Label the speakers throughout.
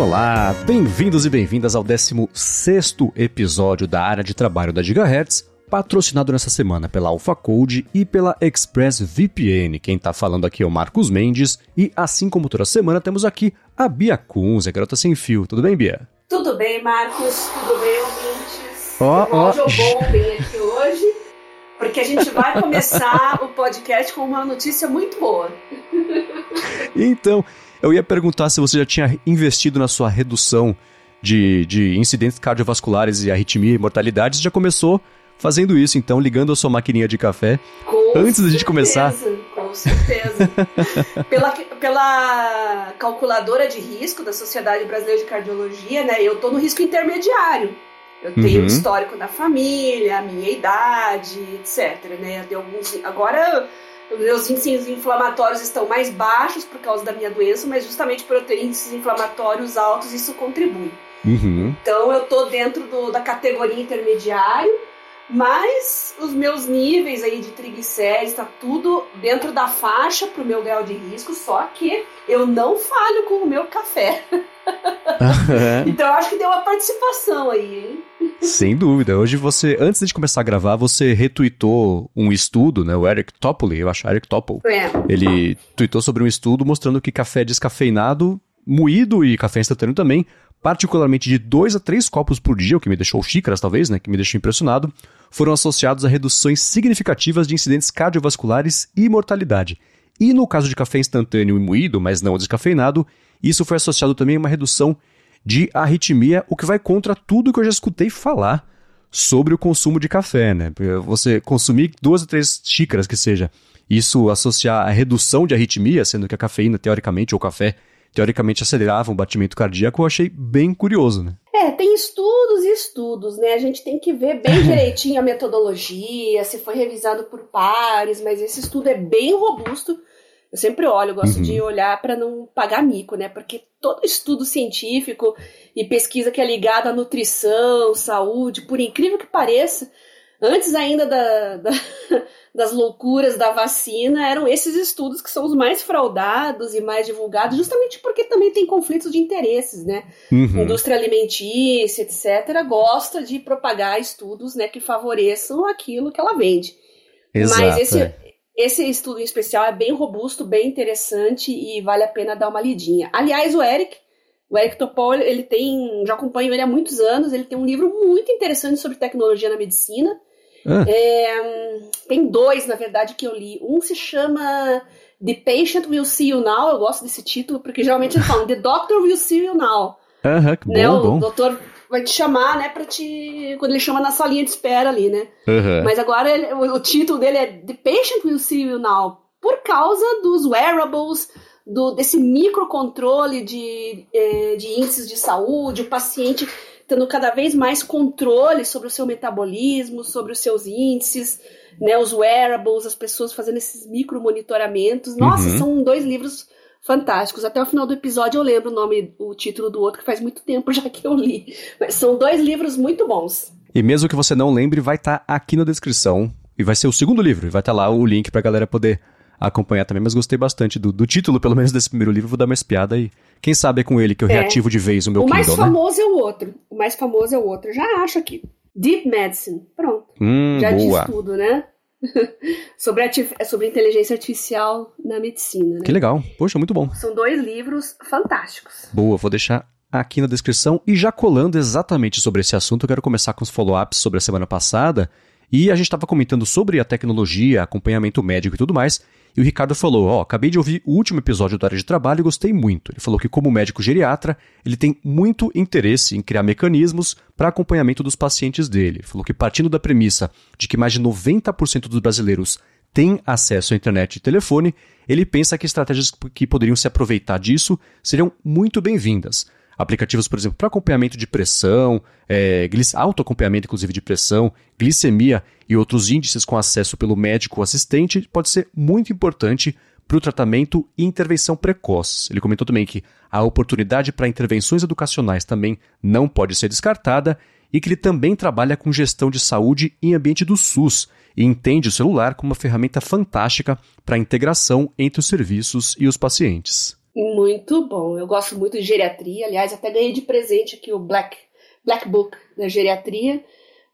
Speaker 1: Olá, bem-vindos e bem-vindas ao 16 episódio da área de trabalho da Gigahertz, patrocinado nessa semana pela AlphaCode e pela ExpressVPN. Quem tá falando aqui é o Marcos Mendes e, assim como toda semana, temos aqui a Bia Kunz, a garota sem fio. Tudo bem, Bia?
Speaker 2: Tudo bem, Marcos? Tudo bem, ouvintes?
Speaker 1: Ó, ó.
Speaker 2: bom bem aqui hoje, porque a gente vai começar o podcast com uma notícia muito boa.
Speaker 1: Então, eu ia perguntar se você já tinha investido na sua redução de, de incidentes cardiovasculares e arritmia e mortalidade. Você já começou fazendo isso, então, ligando a sua maquininha de café.
Speaker 2: Com
Speaker 1: Antes da gente começar.
Speaker 2: Com certeza. pela, pela calculadora de risco da Sociedade Brasileira de Cardiologia, né? Eu tô no risco intermediário. Eu tenho
Speaker 1: Uhum.
Speaker 2: um histórico na família, a minha idade, etc. Né? Eu tenho alguns, agora, os meus índices inflamatórios estão mais baixos por causa da minha doença, mas justamente por eu ter índices inflamatórios altos, isso contribui.
Speaker 1: Uhum.
Speaker 2: Então eu tô dentro do- da categoria intermediário, mas os meus níveis aí de triglicérides está tudo dentro da faixa pro meu grau de risco, só que eu não falho com o meu café. Então eu acho que deu uma participação aí, hein?
Speaker 1: Sem dúvida. Hoje você, antes de começar a gravar, você retweetou um estudo, né? O Eric Toppoli, eu acho, Eric Topol.
Speaker 2: É.
Speaker 1: Ele tweetou sobre um estudo mostrando que café descafeinado, moído e café instantâneo também, particularmente de 2 a 3 copos por dia, o que me deixou xícaras talvez, né, que me deixou impressionado, foram associados a reduções significativas de incidentes cardiovasculares e mortalidade. E no caso de café instantâneo e moído, mas não descafeinado, isso foi associado também a uma redução de arritmia, o que vai contra tudo que eu já escutei falar sobre o consumo de café, né? Você consumir duas ou três xícaras que seja, isso associar a redução de arritmia, sendo que a cafeína, teoricamente, ou o café, teoricamente aceleravam o batimento cardíaco, eu achei bem curioso, né?
Speaker 2: É, tem estudos e estudos, né? A gente tem que ver bem direitinho a metodologia, se foi revisado por pares, mas esse estudo é bem robusto. Eu sempre olho, eu gosto
Speaker 1: Uhum.
Speaker 2: de olhar para não pagar mico, né? Porque todo estudo científico e pesquisa que é ligada à nutrição, saúde, por incrível que pareça, antes ainda da- da- das loucuras da vacina, eram esses estudos que são os mais fraudados e mais divulgados, justamente porque também tem conflitos de interesses, né?
Speaker 1: Uhum.
Speaker 2: indústria alimentícia, etc., gosta de propagar estudos né, que favoreçam aquilo que ela vende.
Speaker 1: Exato.
Speaker 2: Mas esse,
Speaker 1: é.
Speaker 2: Esse estudo em especial é bem robusto, bem interessante e vale a pena dar uma lidinha. Aliás, o Eric, o Eric Topol, ele tem, já acompanho ele há muitos anos, ele tem um livro muito interessante sobre tecnologia na medicina.
Speaker 1: Ah.
Speaker 2: É, tem dois, na verdade, que eu li. Um se chama The Patient Will See You Now, eu gosto desse título, porque geralmente ele fala The Doctor Will See You Now
Speaker 1: Aham, que bom,
Speaker 2: né? O
Speaker 1: bom.
Speaker 2: doutor vai te chamar, né, para te quando ele chama na salinha de espera ali, né?
Speaker 1: Aham.
Speaker 2: Mas agora ele- o, o título dele é The Patient Will See You Now, por causa dos wearables, do desse microcontrole de, eh, de índices de saúde, o paciente tendo cada vez mais controle sobre o seu metabolismo, sobre os seus índices, né, os wearables, as pessoas fazendo esses micro monitoramentos. Nossa,
Speaker 1: Uhum.
Speaker 2: são dois livros fantásticos. Até o final do episódio eu lembro o nome, o título do outro, que faz muito tempo já que eu li. Mas são dois livros muito bons.
Speaker 1: E mesmo que você não lembre, vai estar aqui na descrição. E vai ser o segundo livro. E vai estar lá o link pra galera poder acompanhar também. Mas gostei bastante do, do título, pelo menos, desse primeiro livro. Vou dar uma espiada e quem sabe é com ele que eu
Speaker 2: É.
Speaker 1: reativo de vez o meu
Speaker 2: o mais
Speaker 1: Kindle, né?
Speaker 2: famoso é o outro. O mais famoso é o outro. Já acho aqui. Deep Medicine. Pronto.
Speaker 1: Hum,
Speaker 2: Já
Speaker 1: boa.
Speaker 2: diz tudo, né? sobre, artif- sobre inteligência artificial na medicina. Né?
Speaker 1: Que legal. Poxa, muito bom.
Speaker 2: São dois livros fantásticos.
Speaker 1: Boa, vou deixar aqui na descrição. E já colando exatamente sobre esse assunto, eu quero começar com os follow-ups sobre a semana passada. E a gente estava comentando sobre a tecnologia, acompanhamento médico e tudo mais. E o Ricardo falou: Ó, acabei de ouvir o último episódio da área de trabalho e gostei muito. Ele falou que, como médico geriatra, ele tem muito interesse em criar mecanismos para acompanhamento dos pacientes dele. Ele falou que, partindo da premissa de que mais de 90% dos brasileiros têm acesso à internet e telefone, ele pensa que estratégias que poderiam se aproveitar disso seriam muito bem-vindas. Aplicativos, por exemplo, para acompanhamento de pressão, é, autoacompanhamento, inclusive, de pressão, glicemia e outros índices com acesso pelo médico assistente, pode ser muito importante para o tratamento e intervenção precoce. Ele comentou também que a oportunidade para intervenções educacionais também não pode ser descartada e que ele também trabalha com gestão de saúde em ambiente do SUS e entende o celular como uma ferramenta fantástica para a integração entre os serviços e os pacientes.
Speaker 2: Muito bom. Eu gosto muito de geriatria. Aliás, até ganhei de presente aqui o Black, Black Book da geriatria.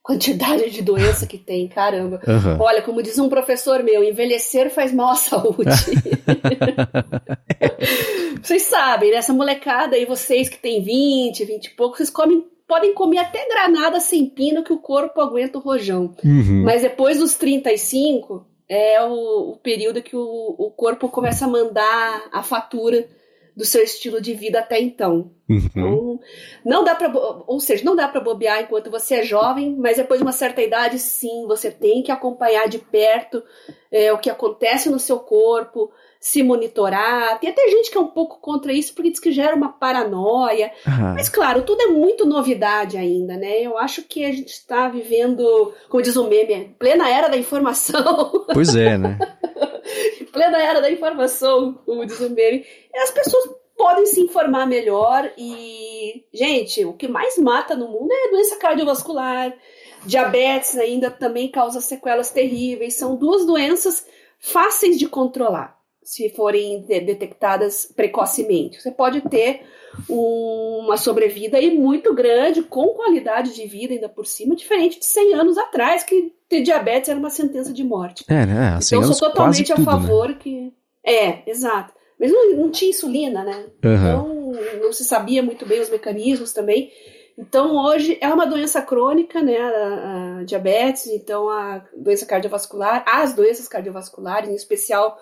Speaker 2: Quantidade de doença que tem, caramba. Uhum. Olha, como diz um professor meu, envelhecer faz mal à saúde. vocês sabem, né? Essa molecada aí, vocês que têm 20, 20 e pouco, vocês comem podem comer até granada sem pino que o corpo aguenta o rojão. Uhum. Mas depois dos 35 é o, o período que o, o corpo começa a mandar a fatura do seu estilo de vida até então. Uhum. Então, não dá para, ou seja, não dá para bobear enquanto você é jovem, mas depois de uma certa idade, sim, você tem que acompanhar de perto é, o que acontece no seu corpo, se monitorar. Tem até gente que é um pouco contra isso porque diz que gera uma paranoia. Uhum. Mas, claro, tudo é muito novidade ainda, né? Eu acho que a gente está vivendo, como diz o meme, plena era da informação.
Speaker 1: Pois é, né?
Speaker 2: plena era da informação, como diz o meme. As pessoas podem se informar melhor e, gente, o que mais mata no mundo é doença cardiovascular. Diabetes ainda também causa sequelas terríveis. São duas doenças fáceis de controlar se forem detectadas precocemente. Você pode ter uma sobrevida aí muito grande, com qualidade de vida ainda por cima, diferente de 100 anos atrás, que ter diabetes era uma sentença de morte.
Speaker 1: É, né?
Speaker 2: Então eu sou totalmente a tudo, né? favor né? que. É, exato. Mas não, não tinha insulina, né? Uhum. Então não se sabia muito bem os mecanismos também. Então, hoje é uma doença crônica, né? A, a, diabetes, então a doença cardiovascular, as doenças cardiovasculares, em especial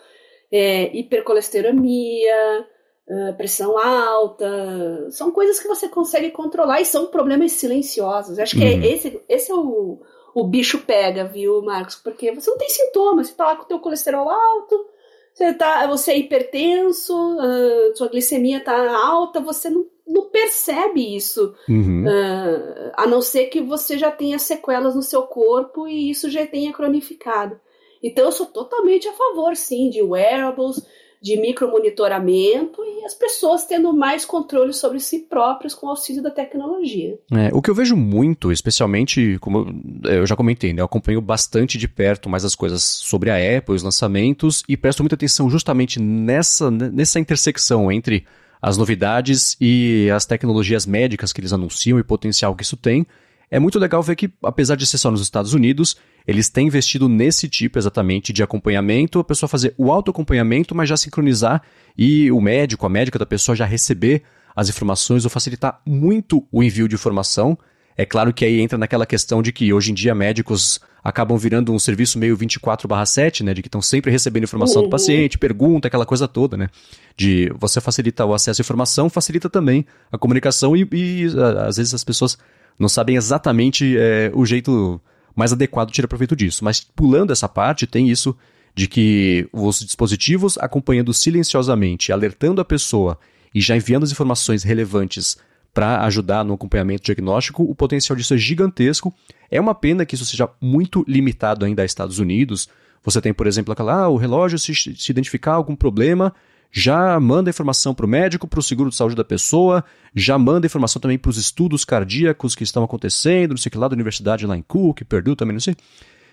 Speaker 2: é, hipercolesterolemia, é, pressão alta, são coisas que você consegue controlar e são problemas silenciosos. Acho que é uhum. esse, esse é o, o bicho pega, viu, Marcos? Porque você não tem sintomas, você tá lá com o teu colesterol alto, você, tá, você é hipertenso, uh, sua glicemia tá alta, você não, não percebe isso. Uhum. Uh, a não ser que você já tenha sequelas no seu corpo e isso já tenha cronificado. Então eu sou totalmente a favor, sim, de wearables, de micromonitoramento e as pessoas tendo mais controle sobre si próprias com o auxílio da tecnologia.
Speaker 1: É, o que eu vejo muito, especialmente, como eu já comentei, né, eu acompanho bastante de perto mais as coisas sobre a Apple, os lançamentos, e presto muita atenção justamente nessa, nessa intersecção entre as novidades e as tecnologias médicas que eles anunciam e potencial que isso tem. É muito legal ver que, apesar de ser só nos Estados Unidos, eles têm investido nesse tipo exatamente de acompanhamento, a pessoa fazer o autoacompanhamento, mas já sincronizar e o médico, a médica da pessoa já receber as informações ou facilitar muito o envio de informação. É claro que aí entra naquela questão de que hoje em dia médicos acabam virando um serviço meio 24/7, né, de que estão sempre recebendo informação uhum. do paciente, pergunta, aquela coisa toda, né? De você facilitar o acesso à informação, facilita também a comunicação e, e às vezes as pessoas não sabem exatamente é, o jeito mais adequado tirar proveito disso. Mas pulando essa parte, tem isso de que os dispositivos acompanhando silenciosamente, alertando a pessoa e já enviando as informações relevantes para ajudar no acompanhamento diagnóstico, o potencial disso é gigantesco. É uma pena que isso seja muito limitado ainda a Estados Unidos. Você tem, por exemplo, aquela, ah, o relógio se, se identificar algum problema, já manda informação para o médico, para o seguro de saúde da pessoa, já manda informação também para os estudos cardíacos que estão acontecendo, não sei que lá da universidade lá em Cook, Purdue também, não sei.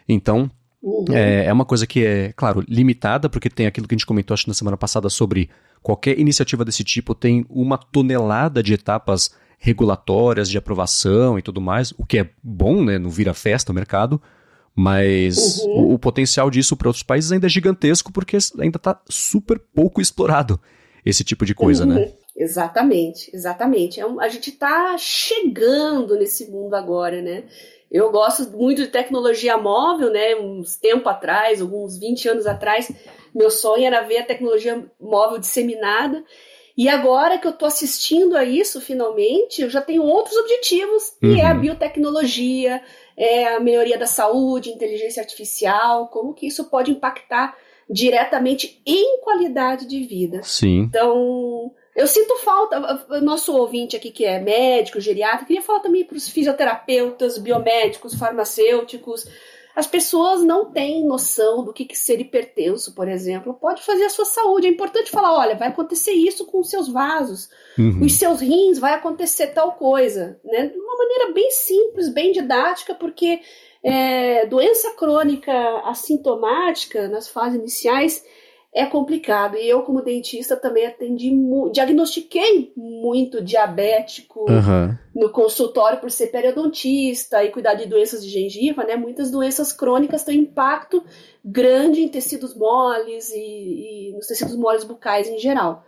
Speaker 1: Então, uhum. é, é, uma coisa que é, claro, limitada, porque tem aquilo que a gente comentou acho na semana passada sobre qualquer iniciativa desse tipo tem uma tonelada de etapas regulatórias, de aprovação e tudo mais, o que é bom, né, não vira festa o mercado, mas uhum. o, o, potencial disso para outros países ainda é gigantesco porque ainda está super pouco explorado esse tipo de coisa, né? uhum. né?
Speaker 2: Exatamente, exatamente. É um, a gente está chegando nesse mundo agora, né? Eu gosto muito de tecnologia móvel, né? Uns tempo atrás, alguns 20 anos atrás, meu sonho era ver a tecnologia móvel disseminada. E agora que eu estou assistindo a isso, finalmente, eu já tenho outros objetivos, que uhum. é a uhum. biotecnologia, é a melhoria da saúde, inteligência artificial, como que isso pode impactar diretamente em qualidade de vida.
Speaker 1: Sim.
Speaker 2: Então, eu sinto falta, nosso ouvinte aqui que é médico, geriatra, queria falar também para os fisioterapeutas, biomédicos, farmacêuticos, as pessoas não têm noção do que, que ser hipertenso, por exemplo, pode fazer a sua saúde. É importante falar: olha, vai acontecer isso com os seus vasos, uhum. os seus rins, vai acontecer tal coisa. Né? Maneira bem simples, bem didática, porque é, doença crônica assintomática, nas fases iniciais, é complicado. E eu, como dentista, também atendi, diagnostiquei muito diabético
Speaker 1: uhum.
Speaker 2: no consultório por ser periodontista e cuidar de doenças de gengiva, né? Muitas doenças crônicas têm impacto grande em tecidos moles e, e nos tecidos moles bucais em geral.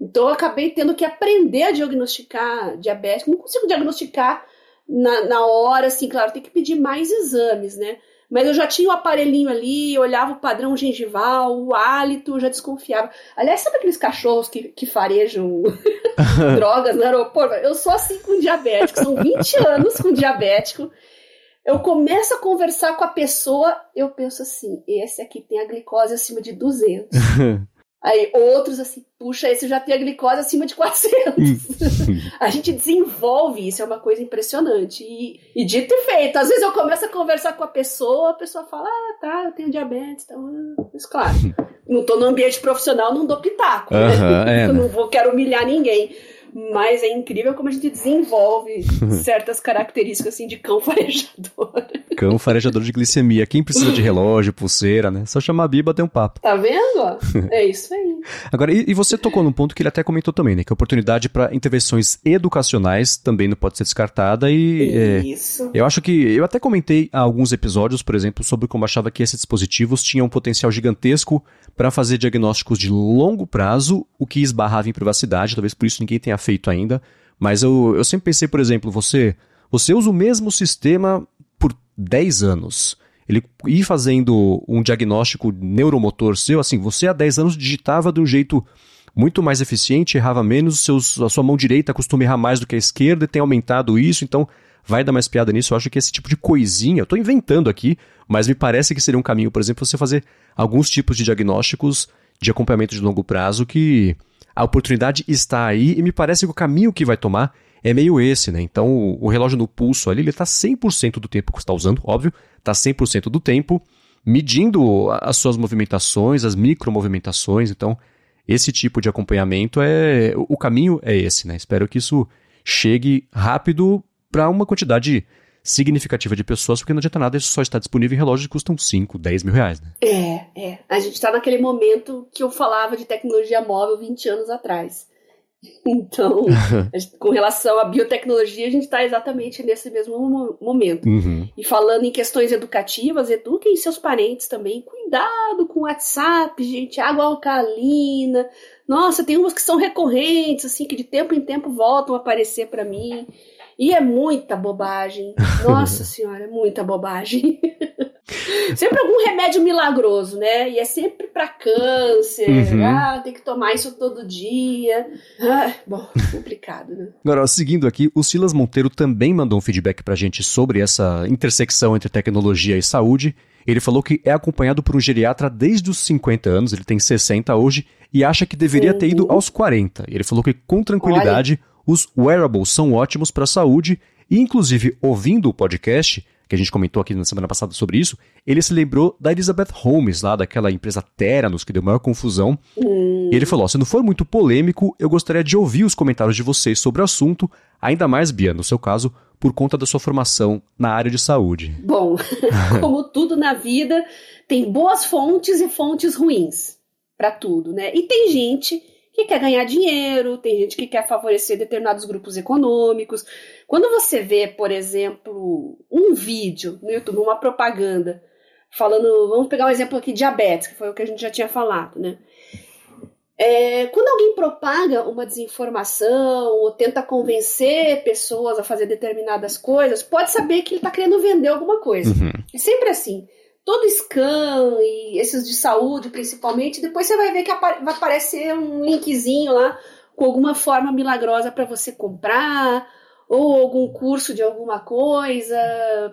Speaker 2: Então eu acabei tendo que aprender a diagnosticar diabetes. Não consigo diagnosticar na, na hora, assim, claro, tem que pedir mais exames, né? Mas eu já tinha o aparelhinho ali, olhava o padrão gengival, o hálito, eu já desconfiava. Aliás, sabe aqueles cachorros que, que farejam drogas no aeroporto? Eu sou assim com diabético, são 20 anos com diabético. Eu começo a conversar com a pessoa, eu penso assim, esse aqui tem a glicose acima de 200. Aí outros assim, puxa, esse já tem a glicose acima de 400. a gente desenvolve isso, é uma coisa impressionante. E, e, dito e feito, às vezes eu começo a conversar com a pessoa, a pessoa fala, ah, tá, eu tenho diabetes, então, ah, mas claro, não tô no ambiente profissional, não dou pitaco, né? É, eu não vou, quero humilhar ninguém. Mas é incrível como a gente desenvolve certas características assim de cão farejador.
Speaker 1: Cão farejador de glicemia. Quem precisa de relógio, pulseira, né? Só chamar a Biba tem um papo.
Speaker 2: Tá vendo? É isso aí.
Speaker 1: Agora, e, e, você tocou num ponto que ele até comentou também, né? Que a oportunidade para intervenções educacionais também não pode ser descartada e...
Speaker 2: É, isso.
Speaker 1: É, eu acho que... Eu até comentei há alguns episódios, por exemplo, sobre como achava que esses dispositivos tinham um potencial gigantesco para fazer diagnósticos de longo prazo, o que esbarrava em privacidade, talvez por isso ninguém tenha feito ainda. Mas eu, eu sempre pensei, por exemplo, você, você usa o mesmo sistema por 10 anos. Ele ir fazendo um diagnóstico neuromotor seu, assim, você há 10 anos digitava de um jeito muito mais eficiente, errava menos, seus, a sua mão direita costuma errar mais do que a esquerda e tem aumentado isso, então vai dar mais piada nisso. Eu acho que esse tipo de coisinha, eu estou inventando aqui, mas me parece que seria um caminho, por exemplo, você fazer alguns tipos de diagnósticos de acompanhamento de longo prazo que a oportunidade está aí e me parece que o caminho que vai tomar é meio esse, né? Então, o, relógio no pulso ali, ele está 100% do tempo que você está usando, óbvio, está 100% do tempo, medindo as suas movimentações, as micromovimentações. Então, esse tipo de acompanhamento é. O caminho é esse, né? Espero que isso chegue rápido para uma quantidade significativa de pessoas, porque não adianta nada isso só está disponível em relógios que custam 5, 10 mil reais. Né?
Speaker 2: É, é. A gente está naquele momento que eu falava de tecnologia móvel 20 anos atrás. Então, gente, com relação à biotecnologia, a gente está exatamente nesse mesmo momento.
Speaker 1: Uhum.
Speaker 2: E falando em questões educativas, eduquem seus parentes também. Cuidado com o WhatsApp, gente, água alcalina. Nossa, tem umas que são recorrentes, assim, que de tempo em tempo voltam a aparecer para mim. E é muita bobagem. Nossa senhora, é muita bobagem. sempre algum remédio milagroso, né? E é sempre para câncer. Uhum. Ah, tem que tomar isso todo dia. Ah, bom, complicado, né?
Speaker 1: Agora, seguindo aqui, o Silas Monteiro também mandou um feedback pra gente sobre essa intersecção entre tecnologia e saúde. Ele falou que é acompanhado por um geriatra desde os 50 anos, ele tem 60 hoje, e acha que deveria uhum. ter ido aos 40. Ele falou que, com tranquilidade, Olha os wearables são ótimos para a saúde e, inclusive, ouvindo o podcast, que a gente comentou aqui na semana passada sobre isso, ele se lembrou da Elizabeth Holmes, lá daquela empresa Theranos, que deu maior confusão.
Speaker 2: Hum.
Speaker 1: E ele falou: se não for muito polêmico, eu gostaria de ouvir os comentários de vocês sobre o assunto, ainda mais, Bia, no seu caso, por conta da sua formação na área de saúde.
Speaker 2: Bom, como tudo na vida, tem boas fontes e fontes ruins para tudo, né? E tem gente que quer ganhar dinheiro, tem gente que quer favorecer determinados grupos econômicos. Quando você vê, por exemplo, um vídeo no YouTube, uma propaganda, falando, vamos pegar um exemplo aqui, diabetes, que foi o que a gente já tinha falado, né? É, quando alguém propaga uma desinformação ou tenta convencer pessoas a fazer determinadas coisas, pode saber que ele está querendo vender alguma coisa.
Speaker 1: Uhum.
Speaker 2: É sempre assim todo scan e esses de saúde principalmente, depois você vai ver que vai aparecer um linkzinho lá com alguma forma milagrosa para você comprar ou algum curso de alguma coisa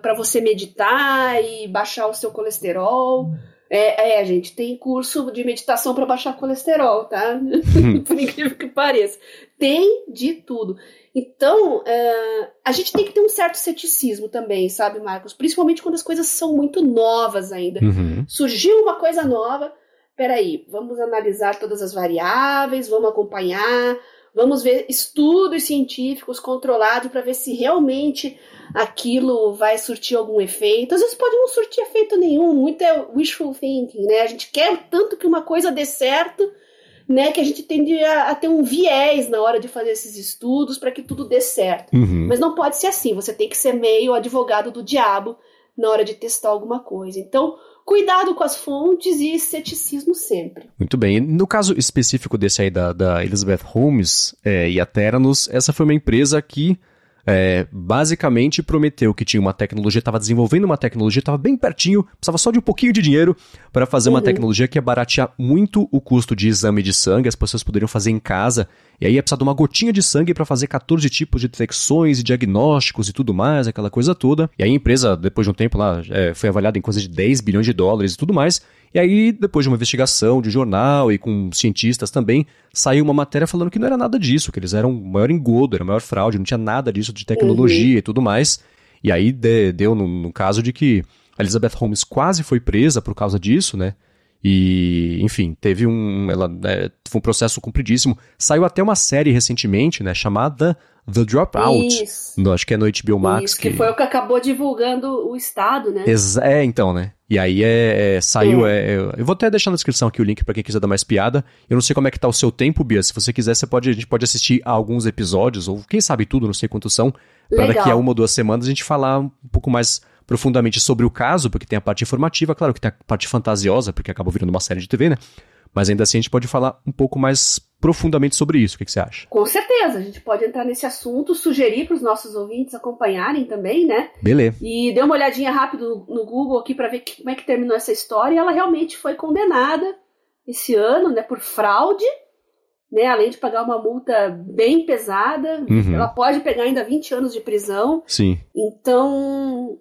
Speaker 2: para você meditar e baixar o seu colesterol. É, é, gente, tem curso de meditação para baixar colesterol, tá? Por incrível que pareça. Tem de tudo. Então, uh, a gente tem que ter um certo ceticismo também, sabe, Marcos? Principalmente quando as coisas são muito novas ainda.
Speaker 1: Uhum.
Speaker 2: Surgiu uma coisa nova, peraí, vamos analisar todas as variáveis, vamos acompanhar, vamos ver estudos científicos controlados para ver se realmente aquilo vai surtir algum efeito. Às vezes pode não surtir efeito nenhum, muito é wishful thinking, né? A gente quer tanto que uma coisa dê certo, né, que a gente tende a, a ter um viés na hora de fazer esses estudos para que tudo dê certo.
Speaker 1: Uhum.
Speaker 2: Mas não pode ser assim, você tem que ser meio advogado do diabo na hora de testar alguma coisa. Então, cuidado com as fontes e ceticismo sempre.
Speaker 1: Muito bem. No caso específico desse aí da, da Elizabeth Holmes é, e a Theranos, essa foi uma empresa que é, basicamente prometeu que tinha uma tecnologia, estava desenvolvendo uma tecnologia, estava bem pertinho, precisava só de um pouquinho de dinheiro para fazer uma
Speaker 2: Uhum.
Speaker 1: tecnologia que ia baratear muito o custo de exame de sangue, as pessoas poderiam fazer em casa, e aí ia precisar de uma gotinha de sangue para fazer 14 tipos de detecções e diagnósticos e tudo mais, aquela coisa toda. E aí a empresa, depois de um tempo lá, é, foi avaliada em coisa de 10 bilhões de dólares e tudo mais. E aí, depois de uma investigação de jornal e com cientistas também, saiu uma matéria falando que não era nada disso, que eles eram o maior engodo, era o maior fraude, não tinha nada disso de tecnologia e tudo mais. E aí de- deu no, no caso de que a Elizabeth Holmes quase foi presa por causa disso, né? E, enfim, teve um. Ela, né, foi um processo compridíssimo. Saiu até uma série recentemente, né? Chamada The Dropout.
Speaker 2: Isso.
Speaker 1: No, acho que é no HBO Max.
Speaker 2: Isso, que foi o que acabou divulgando o Estado, né?
Speaker 1: Exa- é, então, né? E aí é, é, saiu. É. é- eu vou até deixar na descrição aqui o link pra quem quiser dar mais piada. Eu não sei como é que tá o seu tempo, Bia. Se você quiser, você pode, a gente pode assistir a alguns episódios, ou quem sabe tudo, não sei quantos são, pra
Speaker 2: Legal.
Speaker 1: daqui a uma ou duas semanas a gente falar um pouco mais profundamente sobre o caso, porque tem a parte informativa, claro que tem a parte fantasiosa, porque acabou virando uma série de TV, né? Mas ainda assim a gente pode falar um pouco mais profundamente sobre isso. O que, que você acha?
Speaker 2: Com certeza, a gente pode entrar nesse assunto, sugerir para os nossos ouvintes acompanharem também, né?
Speaker 1: Beleza.
Speaker 2: E dei uma olhadinha rápido no, no Google aqui para ver que- como é que terminou essa história. E ela realmente foi condenada esse ano, né, por fraude, né? Além de pagar uma multa bem pesada,
Speaker 1: Uhum.
Speaker 2: ela pode pegar ainda 20 anos de prisão.
Speaker 1: Sim.
Speaker 2: Então,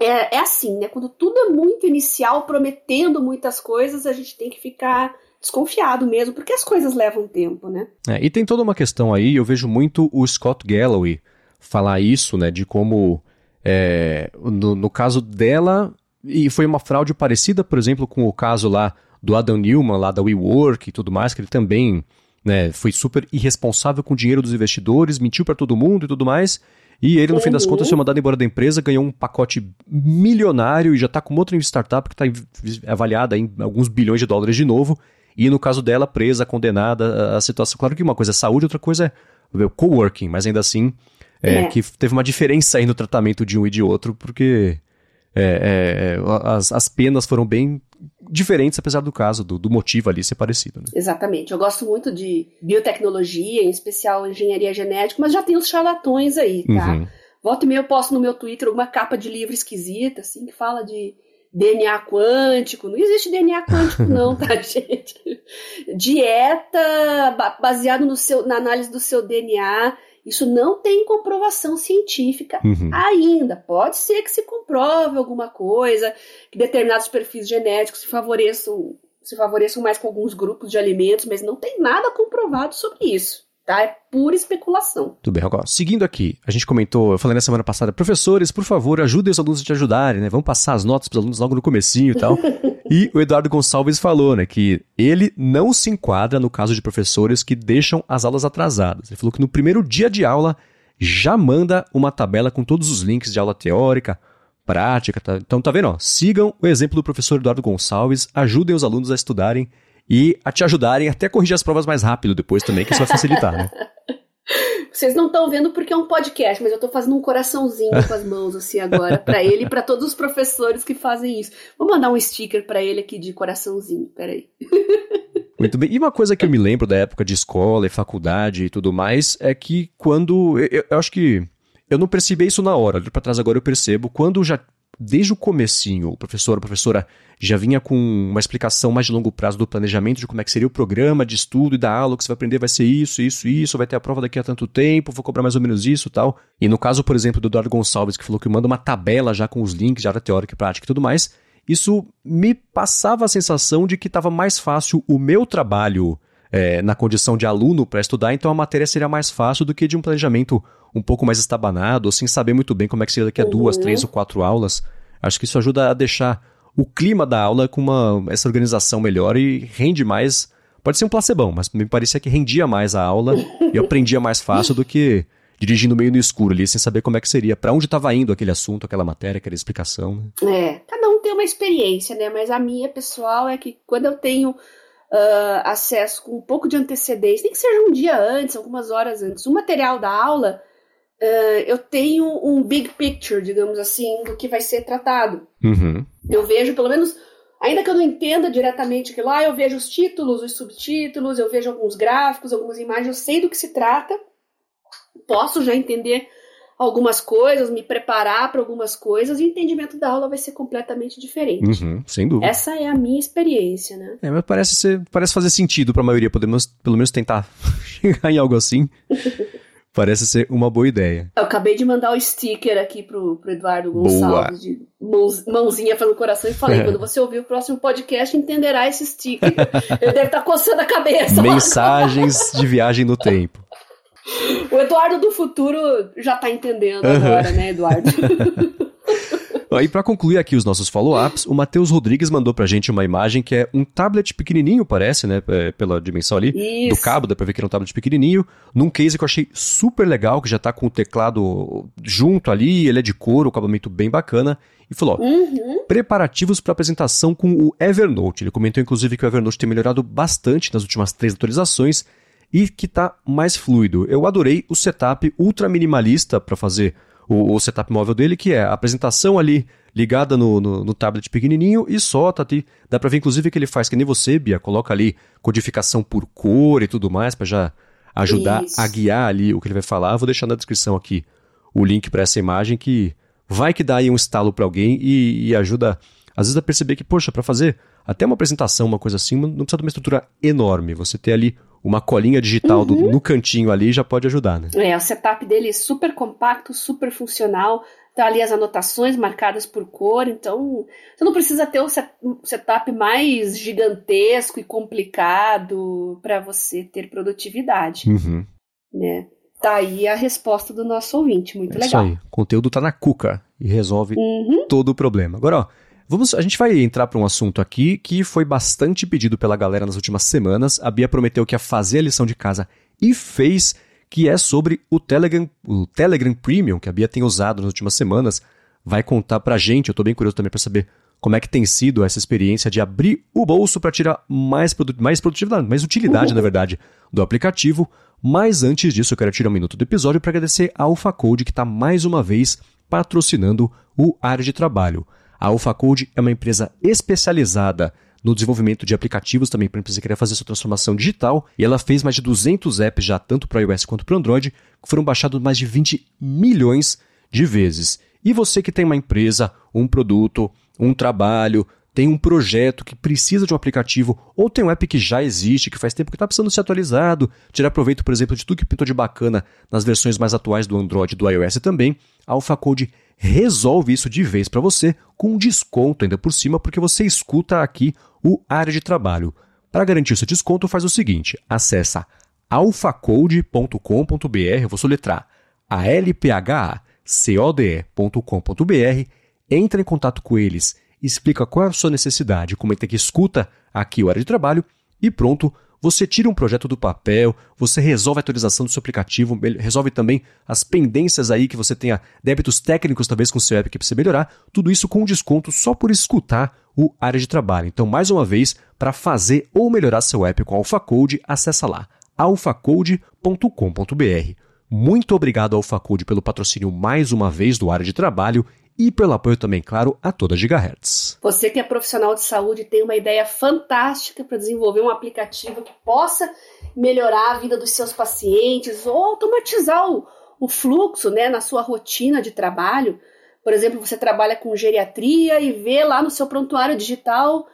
Speaker 2: é, é assim, né? Quando tudo é muito inicial, prometendo muitas coisas, a gente tem que ficar desconfiado mesmo, porque as coisas levam tempo, né?
Speaker 1: É, e tem toda uma questão aí, eu vejo muito o Scott Galloway falar isso, né, de como, é, no, no caso dela, e foi uma fraude parecida, por exemplo, com o caso lá do Adam Newman, lá da WeWork e tudo mais, que ele também né, foi super irresponsável com o dinheiro dos investidores, mentiu para todo mundo e tudo mais, e ele, no fim das
Speaker 2: Uhum.
Speaker 1: contas, foi mandado embora da empresa, ganhou um pacote milionário e já está com outra startup que está avaliada em alguns bilhões de dólares de novo, e no caso dela, presa, condenada, a- situação. Claro que uma coisa é saúde, outra coisa é o coworking, mas ainda assim, é,
Speaker 2: É.
Speaker 1: que teve uma diferença aí no tratamento de um e de outro, porque é, é, as, as penas foram bem diferentes, apesar do caso, do, do motivo ali ser parecido. Né?
Speaker 2: Exatamente. Eu gosto muito de biotecnologia, em especial engenharia genética, mas já tem os charlatões aí, tá?
Speaker 1: Uhum.
Speaker 2: Volta e meia eu posto no meu Twitter uma capa de livro esquisita, assim, que fala de DNA quântico. Não existe DNA quântico, não, tá, gente? Dieta ba- baseado no seu, na análise do seu DNA. Isso não tem comprovação científica
Speaker 1: Uhum.
Speaker 2: ainda. Pode ser que se comprove alguma coisa, que determinados perfis genéticos se favoreçam, se favoreçam mais com alguns grupos de alimentos, mas não tem nada comprovado sobre isso. Tá? É pura especulação.
Speaker 1: Tudo bem, agora, seguindo aqui, a gente comentou, eu falei na semana passada, professores, por favor, ajudem os alunos a te ajudarem, né? Vamos passar as notas para os alunos logo no comecinho e tal. e o Eduardo Gonçalves falou, né, que ele não se enquadra no caso de professores que deixam as aulas atrasadas. Ele falou que no primeiro dia de aula já manda uma tabela com todos os links de aula teórica, prática, tá? Então tá vendo, ó, sigam o exemplo do professor Eduardo Gonçalves, ajudem os alunos a estudarem e a te ajudarem até a corrigir as provas mais rápido depois também, que isso vai facilitar, né?
Speaker 2: Vocês não estão vendo porque é um podcast, mas eu tô fazendo um coraçãozinho com as mãos assim agora para ele e para todos os professores que fazem isso. Vou mandar um sticker para ele aqui de coraçãozinho. Peraí.
Speaker 1: Muito bem. E uma coisa que eu me lembro da época de escola e faculdade e tudo mais é que quando. Eu, eu- acho que. Eu não percebi isso na hora, olhando pra trás agora eu percebo. Quando já. Desde o comecinho, o professor, a professora já vinha com uma explicação mais de longo prazo do planejamento de como é que seria o programa de estudo e da aula, o que você vai aprender vai ser isso, isso, isso, vai ter a prova daqui a tanto tempo, vou cobrar mais ou menos isso tal. E no caso, por exemplo, do Eduardo Gonçalves, que falou que manda uma tabela já com os links de área teórica e prática e tudo mais, isso me passava a sensação de que estava mais fácil o meu trabalho é, na condição de aluno para estudar, então a matéria seria mais fácil do que de um planejamento um pouco mais estabanado, sem saber muito bem como é que seria daqui a duas,
Speaker 2: Uhum.
Speaker 1: três ou quatro aulas. Acho que isso ajuda a deixar o clima da aula com uma, essa organização melhor e rende mais Pode ser um placebão, mas me parecia que rendia mais a aula e eu aprendia mais fácil do que dirigindo meio no escuro ali, sem saber como é que seria, para onde estava indo aquele assunto, aquela matéria, aquela explicação.
Speaker 2: Né? É, cada um tem uma experiência, né? Mas a minha pessoal é que quando eu tenho uh, acesso com um pouco de antecedência, nem que seja um dia antes, algumas horas antes, o material da aula, uh, eu tenho um big picture, digamos assim, do que vai ser tratado.
Speaker 1: Uhum.
Speaker 2: Eu vejo pelo menos Ainda que eu não entenda diretamente aquilo lá, eu vejo os títulos, os subtítulos, eu vejo alguns gráficos, algumas imagens, eu sei do que se trata, posso já entender algumas coisas, me preparar para algumas coisas, e o entendimento da aula vai ser completamente diferente.
Speaker 1: Uhum, sem dúvida.
Speaker 2: Essa é a minha experiência, né?
Speaker 1: É, mas parece, ser, parece fazer sentido para a maioria, podemos pelo menos tentar chegar em algo assim. Parece ser uma boa ideia.
Speaker 2: Eu acabei de mandar o sticker aqui pro, pro Eduardo Gonçalves, boa. de mãos, mãozinha fazendo coração, e falei: quando você ouvir o próximo podcast, entenderá esse sticker. Ele deve estar tá coçando a cabeça.
Speaker 1: Mensagens de viagem no tempo.
Speaker 2: O Eduardo do futuro já tá entendendo uhum. agora, né, Eduardo?
Speaker 1: E para concluir aqui os nossos follow-ups, o Matheus Rodrigues mandou pra gente uma imagem que é um tablet pequenininho, parece, né? É, pela dimensão ali.
Speaker 2: Isso.
Speaker 1: Do cabo, dá pra ver que é um tablet pequenininho. Num case que eu achei super legal, que já tá com o teclado junto ali, ele é de couro, o acabamento bem bacana. E falou:
Speaker 2: uhum.
Speaker 1: preparativos para apresentação com o Evernote. Ele comentou, inclusive, que o Evernote tem melhorado bastante nas últimas três atualizações e que tá mais fluido. Eu adorei o setup ultra minimalista para fazer o, o, setup móvel dele, que é a apresentação ali ligada no, no, no tablet pequenininho e só, tá ali. Dá pra ver, inclusive, que ele faz que nem você, Bia, coloca ali codificação por cor e tudo mais, para já ajudar Isso. a guiar ali o que ele vai falar. Vou deixar na descrição aqui o link para essa imagem que vai que dá aí um estalo para alguém e, e, ajuda, às vezes, a perceber que, poxa, para fazer até uma apresentação, uma coisa assim, não precisa de uma estrutura enorme. Você ter ali uma colinha digital uhum. do, no cantinho ali já pode ajudar, né?
Speaker 2: É, o setup dele é super compacto, super funcional. Tá ali as anotações marcadas por cor, então você não precisa ter um setup mais gigantesco e complicado para você ter produtividade.
Speaker 1: Uhum.
Speaker 2: Né? Tá aí a resposta do nosso ouvinte, muito é legal.
Speaker 1: Isso aí, o conteúdo tá na cuca e resolve uhum. todo o problema. Agora, ó, Vamos, a gente vai entrar para um assunto aqui que foi bastante pedido pela galera nas últimas semanas. A Bia prometeu que ia fazer a lição de casa e fez, que é sobre o Telegram, o Telegram Premium, que a Bia tem usado nas últimas semanas. Vai contar pra gente, eu tô bem curioso também para saber como é que tem sido essa experiência de abrir o bolso para tirar mais, produ mais produtividade, mais utilidade, uhum. na verdade, do aplicativo. Mas antes disso, eu quero tirar um minuto do episódio para agradecer a AlphaCode, que está mais uma vez patrocinando o área de trabalho. A AlphaCode é uma empresa especializada no desenvolvimento de aplicativos também para a empresa que fazer sua transformação digital, e ela fez mais de 200 apps já tanto para iOS quanto para Android, que foram baixados mais de 20 milhões de vezes. E você que tem uma empresa, um produto, um trabalho, tem um projeto que precisa de um aplicativo, ou tem um app que já existe, que faz tempo que está precisando ser atualizado, tirar proveito, por exemplo, de tudo que pintou de bacana nas versões mais atuais do Android e do iOS também, a AlphaCode resolve isso de vez para você com um desconto ainda por cima, porque você escuta aqui o área de trabalho. Para garantir seu desconto, faz o seguinte: acessa alphacode.com.br, vou soletrar a l p h c o d e.com.br, entra em contato com eles explica qual é a sua necessidade, comenta que escuta aqui o área de trabalho e pronto, você tira um projeto do papel, você resolve a atualização do seu aplicativo, resolve também as pendências aí que você tenha débitos técnicos talvez com o seu app que precisa melhorar, tudo isso com desconto só por escutar o área de trabalho. Então, mais uma vez, para fazer ou melhorar seu app com AlphaCode, acessa lá alphacode.com.br. Muito obrigado ao AlphaCode pelo patrocínio mais uma vez do área de trabalho e pelo apoio também, claro, a toda Gigahertz.
Speaker 2: Você que é profissional de saúde tem uma ideia fantástica para desenvolver um aplicativo que possa melhorar a vida dos seus pacientes ou automatizar o, o fluxo né, na sua rotina de trabalho. Por exemplo, você trabalha com geriatria e vê lá no seu prontuário digital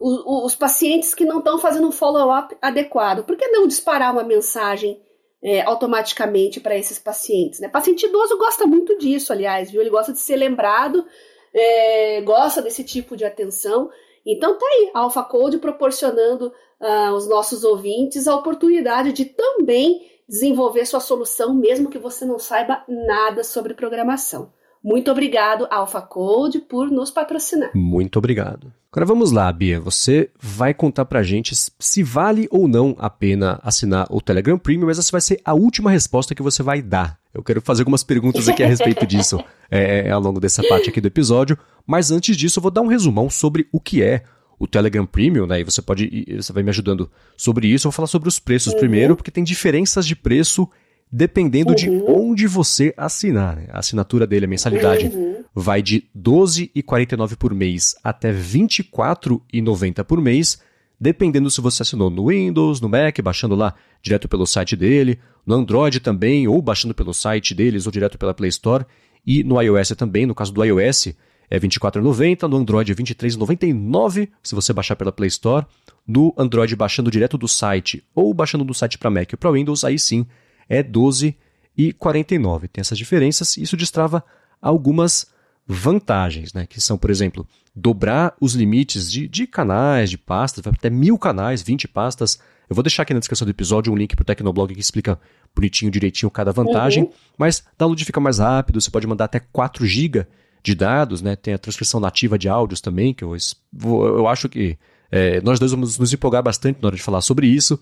Speaker 2: os, os pacientes que não estão fazendo um follow-up adequado. Por que não disparar uma mensagem é, automaticamente para esses pacientes. Né? Paciente idoso gosta muito disso, aliás, viu? Ele gosta de ser lembrado, é, gosta desse tipo de atenção. Então tá aí, a Alpha Code proporcionando uh, aos nossos ouvintes a oportunidade de também desenvolver sua solução, mesmo que você não saiba nada sobre programação. Muito obrigado, Alpha Code, por nos patrocinar.
Speaker 1: Muito obrigado. Agora vamos lá, Bia. Você vai contar pra gente se vale ou não a pena assinar o Telegram Premium, mas essa vai ser a última resposta que você vai dar. Eu quero fazer algumas perguntas aqui a respeito disso é, ao longo dessa parte aqui do episódio, mas antes disso eu vou dar um resumão sobre o que é o Telegram Premium, né? E você pode, você vai me ajudando sobre isso. Eu vou falar sobre os preços uhum. primeiro, porque tem diferenças de preço dependendo uhum. de onde você assinar. Né? A assinatura dele, a mensalidade, uhum. vai de R$ 12,49 por mês até R$ 24,90 por mês, dependendo se você assinou no Windows, no Mac, baixando lá direto pelo site dele, no Android também, ou baixando pelo site deles, ou direto pela Play Store, e no iOS também, no caso do iOS é R$ 24,90, no Android é R$ 23,99 se você baixar pela Play Store, no Android baixando direto do site, ou baixando do site para Mac ou para Windows, aí sim é 12 e 49. Tem essas diferenças e isso destrava algumas vantagens, né? Que são, por exemplo, dobrar os limites de, de canais, de pastas, até mil canais, 20 pastas. Eu vou deixar aqui na descrição do episódio um link para o Tecnoblog que explica bonitinho, direitinho cada vantagem. Uhum. Mas download fica mais rápido, você pode mandar até 4 GB de dados, né? Tem a transcrição nativa de áudios também, que eu, eu acho que é, nós dois vamos nos empolgar bastante na hora de falar sobre isso.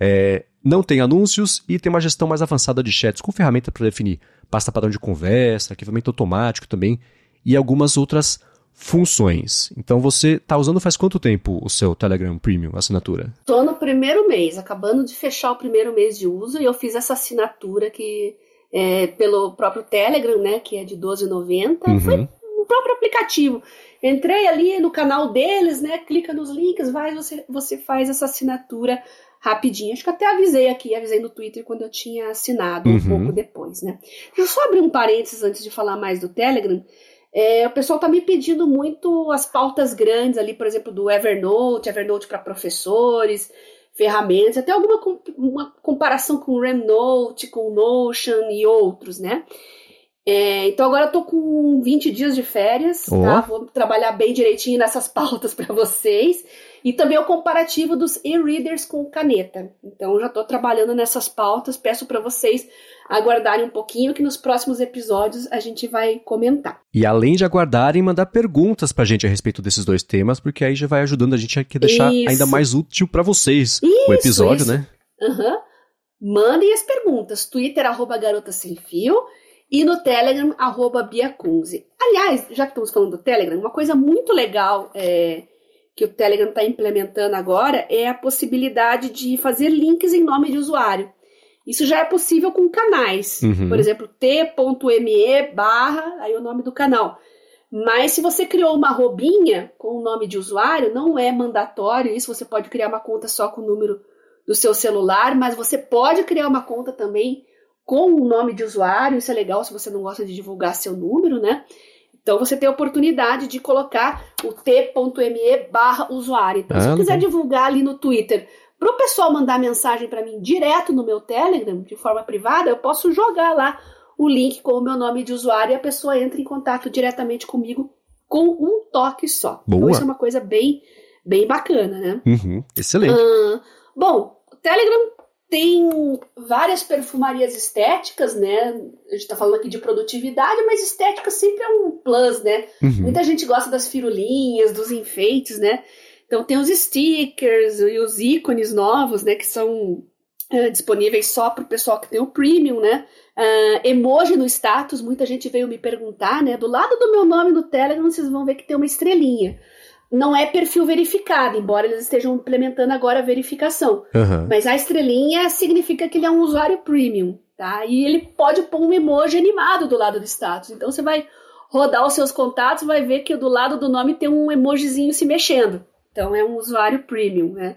Speaker 1: É, não tem anúncios e tem uma gestão mais avançada de chats com ferramenta para definir pasta padrão de conversa, arquivamento automático também e algumas outras funções. Então você está usando faz quanto tempo o seu Telegram Premium, assinatura?
Speaker 2: Estou no primeiro mês, acabando de fechar o primeiro mês de uso e eu fiz essa assinatura que é, pelo próprio Telegram, né, que é de 12,90. Uhum. Foi o próprio aplicativo. Entrei ali no canal deles, né, clica nos links, vai, você, você faz essa assinatura rapidinho. Acho que até avisei aqui, avisei no Twitter quando eu tinha assinado uhum. um pouco depois, né? Deixa eu só abrir um parênteses antes de falar mais do Telegram. É, o pessoal tá me pedindo muito as pautas grandes ali, por exemplo, do Evernote, Evernote para professores, ferramentas, até alguma uma comparação com o Remnote, com o Notion e outros, né? É, então agora eu tô com 20 dias de férias, oh. tá? Vou trabalhar bem direitinho nessas pautas para vocês. E também o comparativo dos e-readers com caneta. Então já estou trabalhando nessas pautas, peço para vocês aguardarem um pouquinho que nos próximos episódios a gente vai comentar.
Speaker 1: E além de aguardarem, mandar perguntas para a gente a respeito desses dois temas, porque aí já vai ajudando a gente a deixar isso. ainda mais útil para vocês isso, o episódio, isso. né?
Speaker 2: Uhum. Mandem as perguntas. Twitter, arroba garota sem fio e no Telegram, arroba biacunze. Aliás, já que estamos falando do Telegram, uma coisa muito legal é, que o Telegram está implementando agora é a possibilidade de fazer links em nome de usuário. Isso já é possível com canais. Uhum. Por exemplo, t.me barra, aí o nome do canal. Mas se você criou uma robinha com o nome de usuário, não é mandatório isso. Você pode criar uma conta só com o número do seu celular, mas você pode criar uma conta também com o nome de usuário. Isso é legal se você não gosta de divulgar seu número, né? Então você tem a oportunidade de colocar o t.me barra usuário. Então, ah, se eu quiser divulgar ali no Twitter, para o pessoal mandar mensagem para mim direto no meu Telegram, de forma privada, eu posso jogar lá o link com o meu nome de usuário e a pessoa entra em contato diretamente comigo com um toque só. Então, Boa. Então isso é uma coisa bem, bem bacana, né?
Speaker 1: Uhum, excelente.
Speaker 2: Uh, bom, o Telegram tem várias perfumarias estéticas, né? A gente tá falando aqui de produtividade, mas estética sempre é um plus, né? Uhum. Muita gente gosta das firulinhas, dos enfeites, né? Então tem os stickers e os ícones novos, né? Que são é, disponíveis só para o pessoal que tem o premium, né? Uh, emoji no status, muita gente veio me perguntar, né? Do lado do meu nome no Telegram, vocês vão ver que tem uma estrelinha não é perfil verificado, embora eles estejam implementando agora a verificação. Uhum. Mas a estrelinha significa que ele é um usuário premium, tá? E ele pode pôr um emoji animado do lado do status. Então você vai rodar os seus contatos, vai ver que do lado do nome tem um emojizinho se mexendo. Então é um usuário premium, né?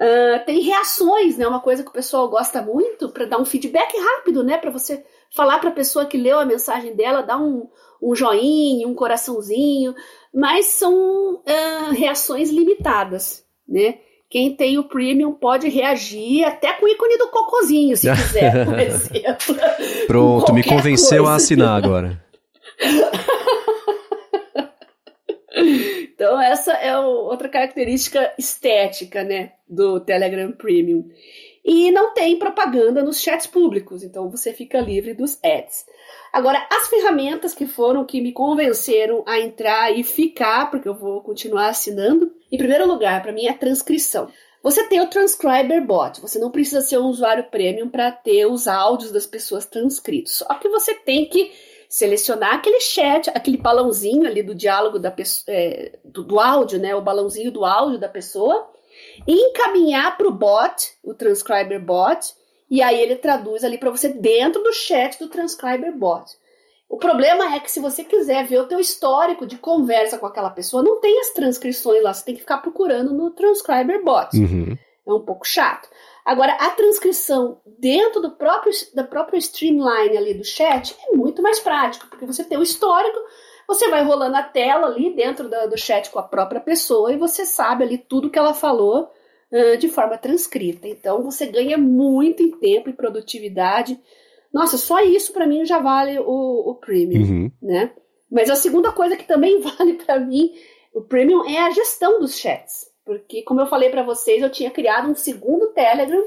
Speaker 2: Uh, tem reações, né? Uma coisa que o pessoal gosta muito para dar um feedback rápido, né? Para você falar para a pessoa que leu a mensagem dela, dar um, um joinha, um coraçãozinho, mas são uh, reações limitadas, né? Quem tem o premium pode reagir até com o ícone do cocôzinho, se quiser, por exemplo.
Speaker 1: Pronto, me convenceu coisa. a assinar agora.
Speaker 2: então, essa é outra característica estética, né, do Telegram Premium. E não tem propaganda nos chats públicos, então você fica livre dos ads. Agora, as ferramentas que foram que me convenceram a entrar e ficar, porque eu vou continuar assinando, em primeiro lugar, para mim é a transcrição. Você tem o Transcriber Bot, você não precisa ser um usuário premium para ter os áudios das pessoas transcritos. Só que você tem que selecionar aquele chat, aquele balãozinho ali do diálogo da pessoa, é, do, do, áudio, né? O balãozinho do áudio da pessoa, e encaminhar para o bot, o Transcriber Bot, e aí ele traduz ali para você dentro do chat do Transcriber Bot. O problema é que se você quiser ver o teu histórico de conversa com aquela pessoa, não tem as transcrições lá, você tem que ficar procurando no Transcriber Bot.
Speaker 1: Uhum.
Speaker 2: É um pouco chato. Agora, a transcrição dentro do próprio, da própria streamline ali do chat é muito mais prático, porque você tem o histórico, você vai rolando a tela ali dentro do, do chat com a própria pessoa e você sabe ali tudo que ela falou uh, de forma transcrita. Então, você ganha muito em tempo e produtividade. Nossa, só isso para mim já vale o, o premium,
Speaker 1: uhum.
Speaker 2: né? Mas a segunda coisa que também vale para mim, o premium, é a gestão dos chats. Porque, como eu falei para vocês, eu tinha criado um segundo Telegram,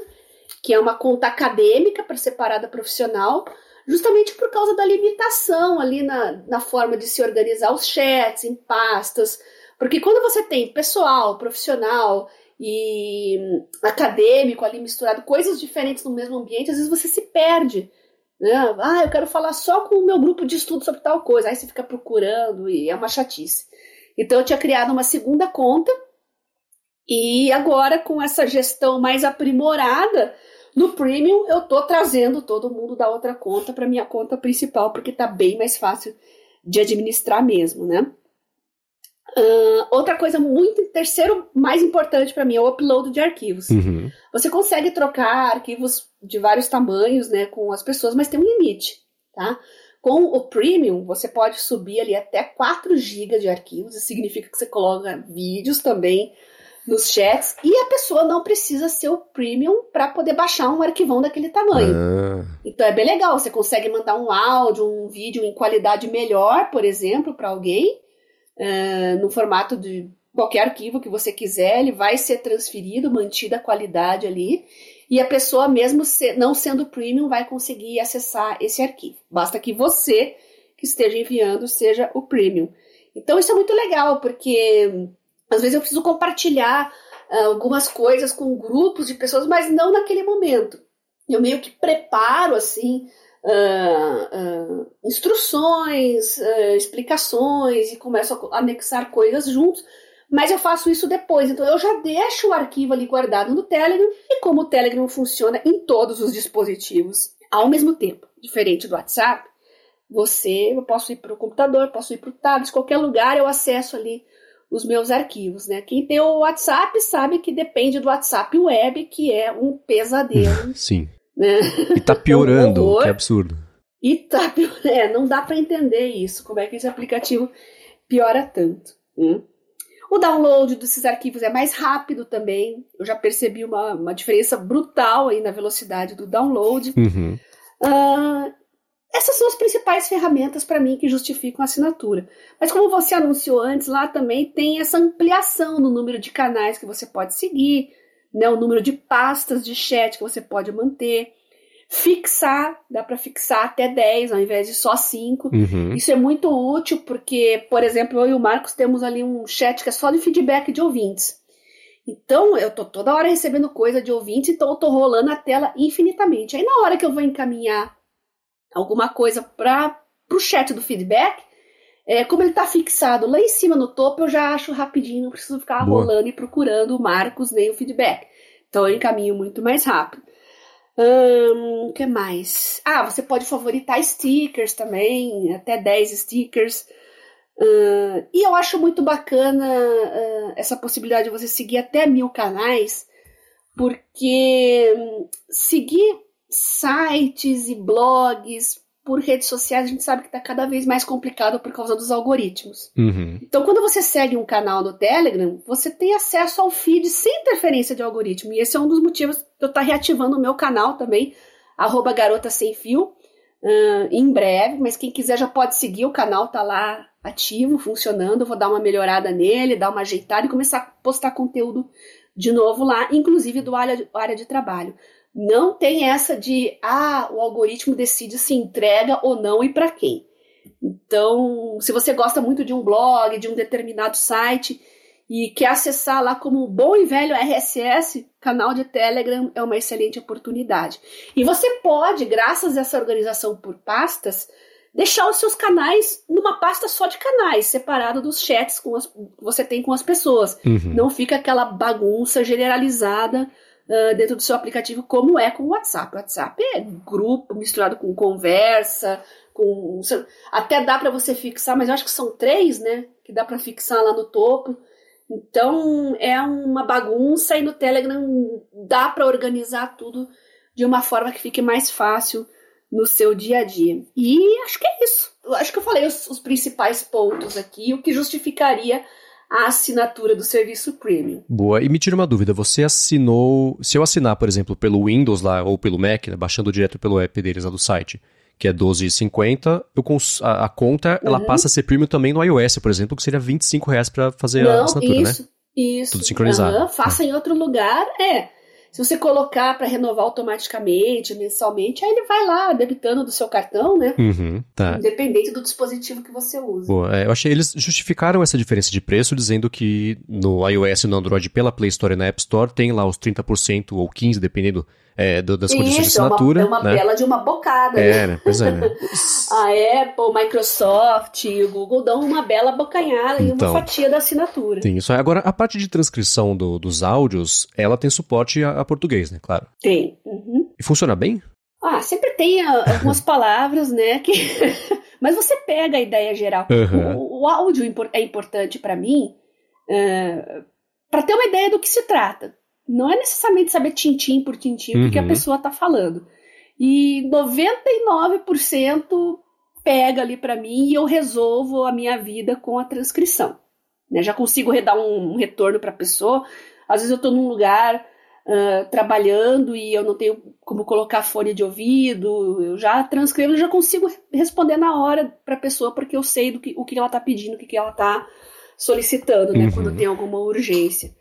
Speaker 2: que é uma conta acadêmica para separada profissional, justamente por causa da limitação ali na, na forma de se organizar os chats em pastas. Porque quando você tem pessoal, profissional e acadêmico ali misturado, coisas diferentes no mesmo ambiente, às vezes você se perde. Né? Ah, eu quero falar só com o meu grupo de estudo sobre tal coisa. Aí você fica procurando e é uma chatice. Então eu tinha criado uma segunda conta e agora, com essa gestão mais aprimorada, no Premium eu tô trazendo todo mundo da outra conta para minha conta principal, porque tá bem mais fácil de administrar mesmo, né? Uh, outra coisa muito, terceiro mais importante para mim é o upload de arquivos.
Speaker 1: Uhum.
Speaker 2: Você consegue trocar arquivos de vários tamanhos, né, com as pessoas, mas tem um limite, tá? Com o Premium, você pode subir ali até 4 GB de arquivos, isso significa que você coloca vídeos também, nos chats e a pessoa não precisa ser o premium para poder baixar um arquivão daquele tamanho.
Speaker 1: Ah.
Speaker 2: Então é bem legal, você consegue mandar um áudio, um vídeo em qualidade melhor, por exemplo, para alguém, uh, no formato de qualquer arquivo que você quiser, ele vai ser transferido, mantida a qualidade ali, e a pessoa, mesmo não sendo premium, vai conseguir acessar esse arquivo. Basta que você que esteja enviando seja o premium. Então isso é muito legal, porque às vezes eu preciso compartilhar uh, algumas coisas com grupos de pessoas, mas não naquele momento. Eu meio que preparo assim uh, uh, instruções, explicações e começo a anexar coisas juntos. Mas eu faço isso depois, então eu já deixo o arquivo ali guardado no Telegram e como o Telegram funciona em todos os dispositivos ao mesmo tempo, diferente do WhatsApp, você, eu posso ir para o computador, posso ir para o tablet, qualquer lugar eu acesso ali os meus arquivos, né? Quem tem o WhatsApp sabe que depende do WhatsApp Web, que é um pesadelo.
Speaker 1: Sim.
Speaker 2: Né?
Speaker 1: E tá piorando, um que é absurdo.
Speaker 2: E tá piorando. É, não dá para entender isso, como é que esse aplicativo piora tanto. Né? O download desses arquivos é mais rápido também. Eu já percebi uma, uma diferença brutal aí na velocidade do download.
Speaker 1: Uhum.
Speaker 2: Uh, essas são as principais ferramentas para mim que justificam a assinatura. Mas como você anunciou antes, lá também tem essa ampliação no número de canais que você pode seguir, né, o número de pastas de chat que você pode manter. Fixar, dá para fixar até 10 ao invés de só 5.
Speaker 1: Uhum.
Speaker 2: Isso é muito útil porque, por exemplo, eu e o Marcos temos ali um chat que é só de feedback de ouvintes. Então, eu tô toda hora recebendo coisa de ouvintes, então eu tô rolando a tela infinitamente. Aí na hora que eu vou encaminhar alguma coisa para o chat do feedback, é, como ele está fixado lá em cima no topo, eu já acho rapidinho, não preciso ficar
Speaker 1: Boa.
Speaker 2: rolando e procurando o Marcos nem o feedback. Então eu encaminho muito mais rápido. O um, que mais? Ah, você pode favoritar stickers também, até 10 stickers. Uh, e eu acho muito bacana uh, essa possibilidade de você seguir até mil canais, porque um, seguir sites e blogs por redes sociais, a gente sabe que está cada vez mais complicado por causa dos algoritmos.
Speaker 1: Uhum.
Speaker 2: Então, quando você segue um canal no Telegram, você tem acesso ao feed sem interferência de algoritmo. E esse é um dos motivos que eu estou reativando o meu canal também, arroba garota sem fio, uh, em breve. Mas quem quiser já pode seguir, o canal tá lá ativo, funcionando. Eu vou dar uma melhorada nele, dar uma ajeitada e começar a postar conteúdo de novo lá, inclusive do área área de trabalho. Não tem essa de, ah, o algoritmo decide se entrega ou não e para quem. Então, se você gosta muito de um blog, de um determinado site e quer acessar lá como bom e velho RSS, canal de Telegram é uma excelente oportunidade. E você pode, graças a essa organização por pastas, deixar os seus canais numa pasta só de canais, separado dos chats com as, que você tem com as pessoas. Uhum. Não fica aquela bagunça generalizada uh, dentro do seu aplicativo, como é com o WhatsApp. O WhatsApp é grupo misturado com conversa, com até dá para você fixar, mas eu acho que são três, né? Que dá para fixar lá no topo. Então é uma bagunça e no Telegram dá para organizar tudo de uma forma que fique mais fácil no seu dia a dia. E acho que é isso. Acho que eu falei os, os principais pontos aqui, o que justificaria a assinatura do serviço premium.
Speaker 1: Boa. E me tira uma dúvida, você assinou, se eu assinar, por exemplo, pelo Windows lá ou pelo Mac, né, baixando direto pelo app deles lá do site, que é 12,50, eu a, a conta ela uhum. passa a ser premium também no iOS, por exemplo, que seria 25 reais para fazer Não, a assinatura,
Speaker 2: isso,
Speaker 1: né?
Speaker 2: Isso.
Speaker 1: Tudo sincronizado.
Speaker 2: Uhum, faça ah. em outro lugar, é. Se você colocar para renovar automaticamente, mensalmente, aí ele vai lá debitando do seu cartão, né?
Speaker 1: Uhum, tá.
Speaker 2: Independente do dispositivo que você usa.
Speaker 1: Boa, é, eu achei eles justificaram essa diferença de preço dizendo que no iOS e no Android pela Play Store e na App Store tem lá os 30% ou 15%, dependendo é, do, das condições de assinatura.
Speaker 2: É uma, é uma
Speaker 1: né?
Speaker 2: bela de uma bocada.
Speaker 1: É, né? Pois é. Né?
Speaker 2: a Apple, Microsoft e o Google dão uma bela bocanhada então, e uma então, fatia da assinatura.
Speaker 1: Tem isso. Agora, a parte de transcrição do, dos áudios, ela tem suporte a, a português, né? Claro.
Speaker 2: Tem. Uhum.
Speaker 1: E funciona bem?
Speaker 2: Ah, sempre tem algumas palavras, né? Que... Mas você pega a ideia geral. Uhum. O, o, áudio é importante para mim uh, é, para ter uma ideia do que se trata não é necessariamente saber tintim por tintim uhum. porque a uhum. pessoa está falando. E 99% pega ali para mim e eu resolvo a minha vida com a transcrição. Né? Já consigo dar um, retorno para a pessoa. Às vezes eu estou num lugar uh, trabalhando e eu não tenho como colocar fone de ouvido, eu já transcrevo, eu já consigo responder na hora para a pessoa porque eu sei do que, o que ela está pedindo, o que, que ela está solicitando, né? Uhum. Quando tem alguma urgência.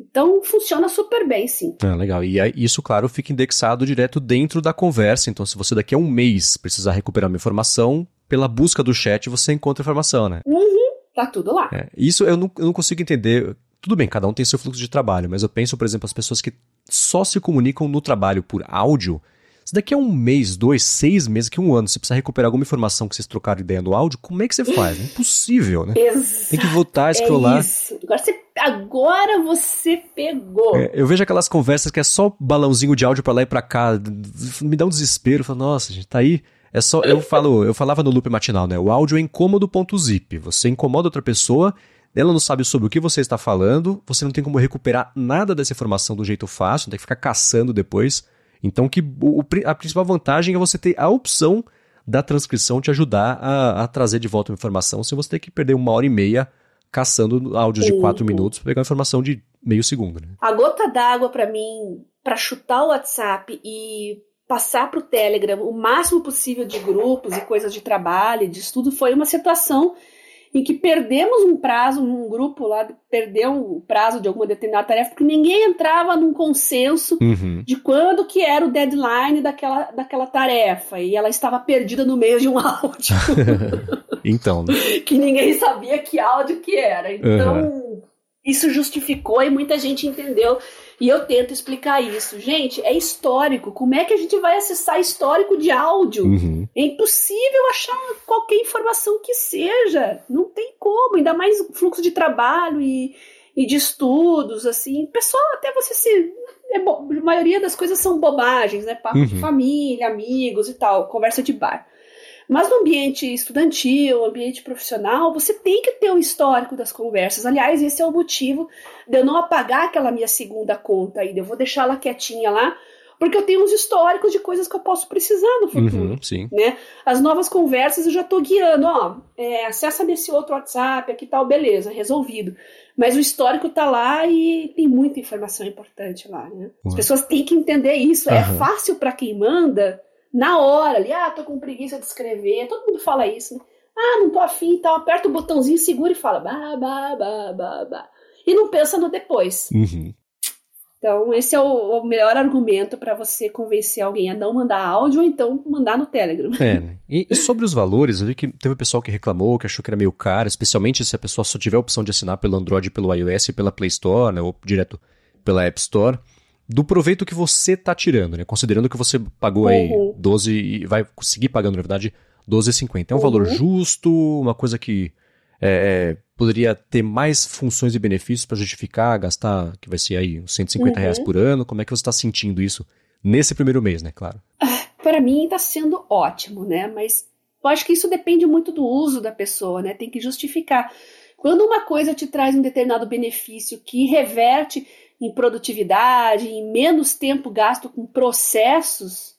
Speaker 2: Então funciona super bem, sim.
Speaker 1: Ah, legal. E isso, claro, fica indexado direto dentro da conversa. Então, se você daqui a um mês precisar recuperar uma informação, pela busca do chat você encontra a informação, né?
Speaker 2: Uhum, tá tudo lá.
Speaker 1: É, isso eu não, eu não consigo entender. Tudo bem, cada um tem seu fluxo de trabalho, mas eu penso, por exemplo, as pessoas que só se comunicam no trabalho por áudio se daqui a um mês, dois, seis meses, que um ano, você precisa recuperar alguma informação que vocês trocaram ideia no áudio, como é que você faz? É impossível, né?
Speaker 2: Exato.
Speaker 1: Tem que voltar a scrollar.
Speaker 2: É isso. Agora você, agora você pegou.
Speaker 1: É, eu vejo aquelas conversas que é só balãozinho de áudio para lá e para cá. Me dá um desespero. Falo, nossa, gente, tá aí. É só, eu falo, eu falava no loop matinal, né? O áudio é incômodo.zip. Você incomoda outra pessoa, ela não sabe sobre o que você está falando, você não tem como recuperar nada dessa informação do jeito fácil, tem que ficar caçando depois. Então, que o, a principal vantagem é você ter a opção da transcrição te ajudar a, a trazer de volta a informação, sem você ter que perder uma hora e meia caçando áudios de quatro minutos para pegar informação de meio segundo. Né?
Speaker 2: A gota d'água para mim, para chutar o WhatsApp e passar para o Telegram o máximo possível de grupos e coisas de trabalho, de estudo, foi uma situação em que perdemos um prazo, um grupo lá perdeu o prazo de alguma determinada tarefa, porque ninguém entrava num consenso uhum. de quando que era o deadline daquela, daquela tarefa, e ela estava perdida no meio de um áudio.
Speaker 1: então. Né?
Speaker 2: que ninguém sabia que áudio que era. Então, uhum. isso justificou e muita gente entendeu e eu tento explicar isso. Gente, é histórico. Como é que a gente vai acessar histórico de áudio? Uhum. É impossível achar qualquer informação que seja. Não tem como, ainda mais fluxo de trabalho e, e de estudos, assim. Pessoal, até você se. É a maioria das coisas são bobagens, né? Papo uhum. de família, amigos e tal, conversa de bar. Mas no ambiente estudantil, ambiente profissional, você tem que ter um histórico das conversas. Aliás, esse é o motivo de eu não apagar aquela minha segunda conta ainda. Eu vou deixar ela quietinha lá, porque eu tenho uns históricos de coisas que eu posso precisar no futuro.
Speaker 1: Uhum, sim.
Speaker 2: Né? As novas conversas eu já estou guiando, ó, é, acessa nesse outro WhatsApp, aqui tal, beleza, resolvido. Mas o histórico está lá e tem muita informação importante lá, né? As pessoas têm que entender isso. Uhum. É fácil para quem manda na hora ali, ah, tô com preguiça de escrever, todo mundo fala isso, né? Ah, não tô afim e tal, aperta o botãozinho, segura e fala, bah, bah, bah, bah, bah. E não pensa no depois.
Speaker 1: Uhum.
Speaker 2: Então, esse é o, o melhor argumento para você convencer alguém a não mandar áudio ou então mandar no Telegram.
Speaker 1: É, né? e, e, sobre os valores, eu vi que teve pessoal que reclamou, que achou que era meio caro, especialmente se a pessoa só tiver a opção de assinar pelo Android, pelo iOS e pela Play Store, né, ou direto pela App Store, do proveito que você está tirando, né? Considerando que você pagou uhum. aí 12 e vai conseguir pagando, na verdade, 12,50. É um uhum. valor justo, uma coisa que é, é, poderia ter mais funções e benefícios para justificar gastar, que vai ser aí uns 150 uhum. reais por ano. Como é que você está sentindo isso nesse primeiro mês, né? Claro.
Speaker 2: Ah, para mim está sendo ótimo, né? Mas eu acho que isso depende muito do uso da pessoa, né? Tem que justificar. Quando uma coisa te traz um determinado benefício que reverte em produtividade, em menos tempo gasto com processos,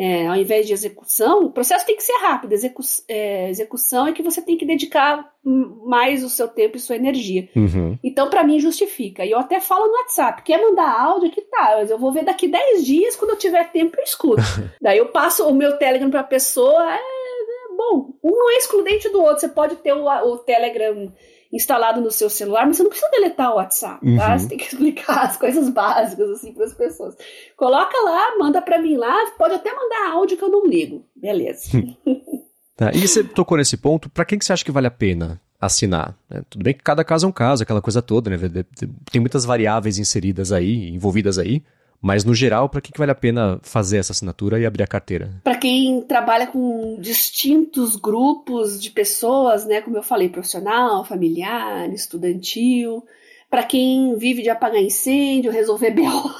Speaker 2: é, ao invés de execução, o processo tem que ser rápido. Execu é, execução é que você tem que dedicar mais o seu tempo e sua energia.
Speaker 1: Uhum.
Speaker 2: Então, para mim, justifica. E eu até falo no WhatsApp: quer mandar áudio? Que tá, mas eu vou ver daqui 10 dias, quando eu tiver tempo, eu escuto. Daí eu passo o meu Telegram para a pessoa. É, é, bom, um não é excludente do outro. Você pode ter o, o Telegram instalado no seu celular, mas você não precisa deletar o WhatsApp, tá? Uhum. Você tem que explicar as coisas básicas assim para as pessoas. Coloca lá, manda para mim lá, pode até mandar áudio que eu não ligo. Beleza.
Speaker 1: tá, e você tocou nesse ponto, para quem que você acha que vale a pena assinar? É, tudo bem que cada caso é um caso, aquela coisa toda, né? Tem muitas variáveis inseridas aí, envolvidas aí. Mas, no geral, para que, que vale a pena fazer essa assinatura e abrir a carteira?
Speaker 2: Para quem trabalha com distintos grupos de pessoas, né, como eu falei, profissional, familiar, estudantil, para quem vive de apagar incêndio, resolver BO,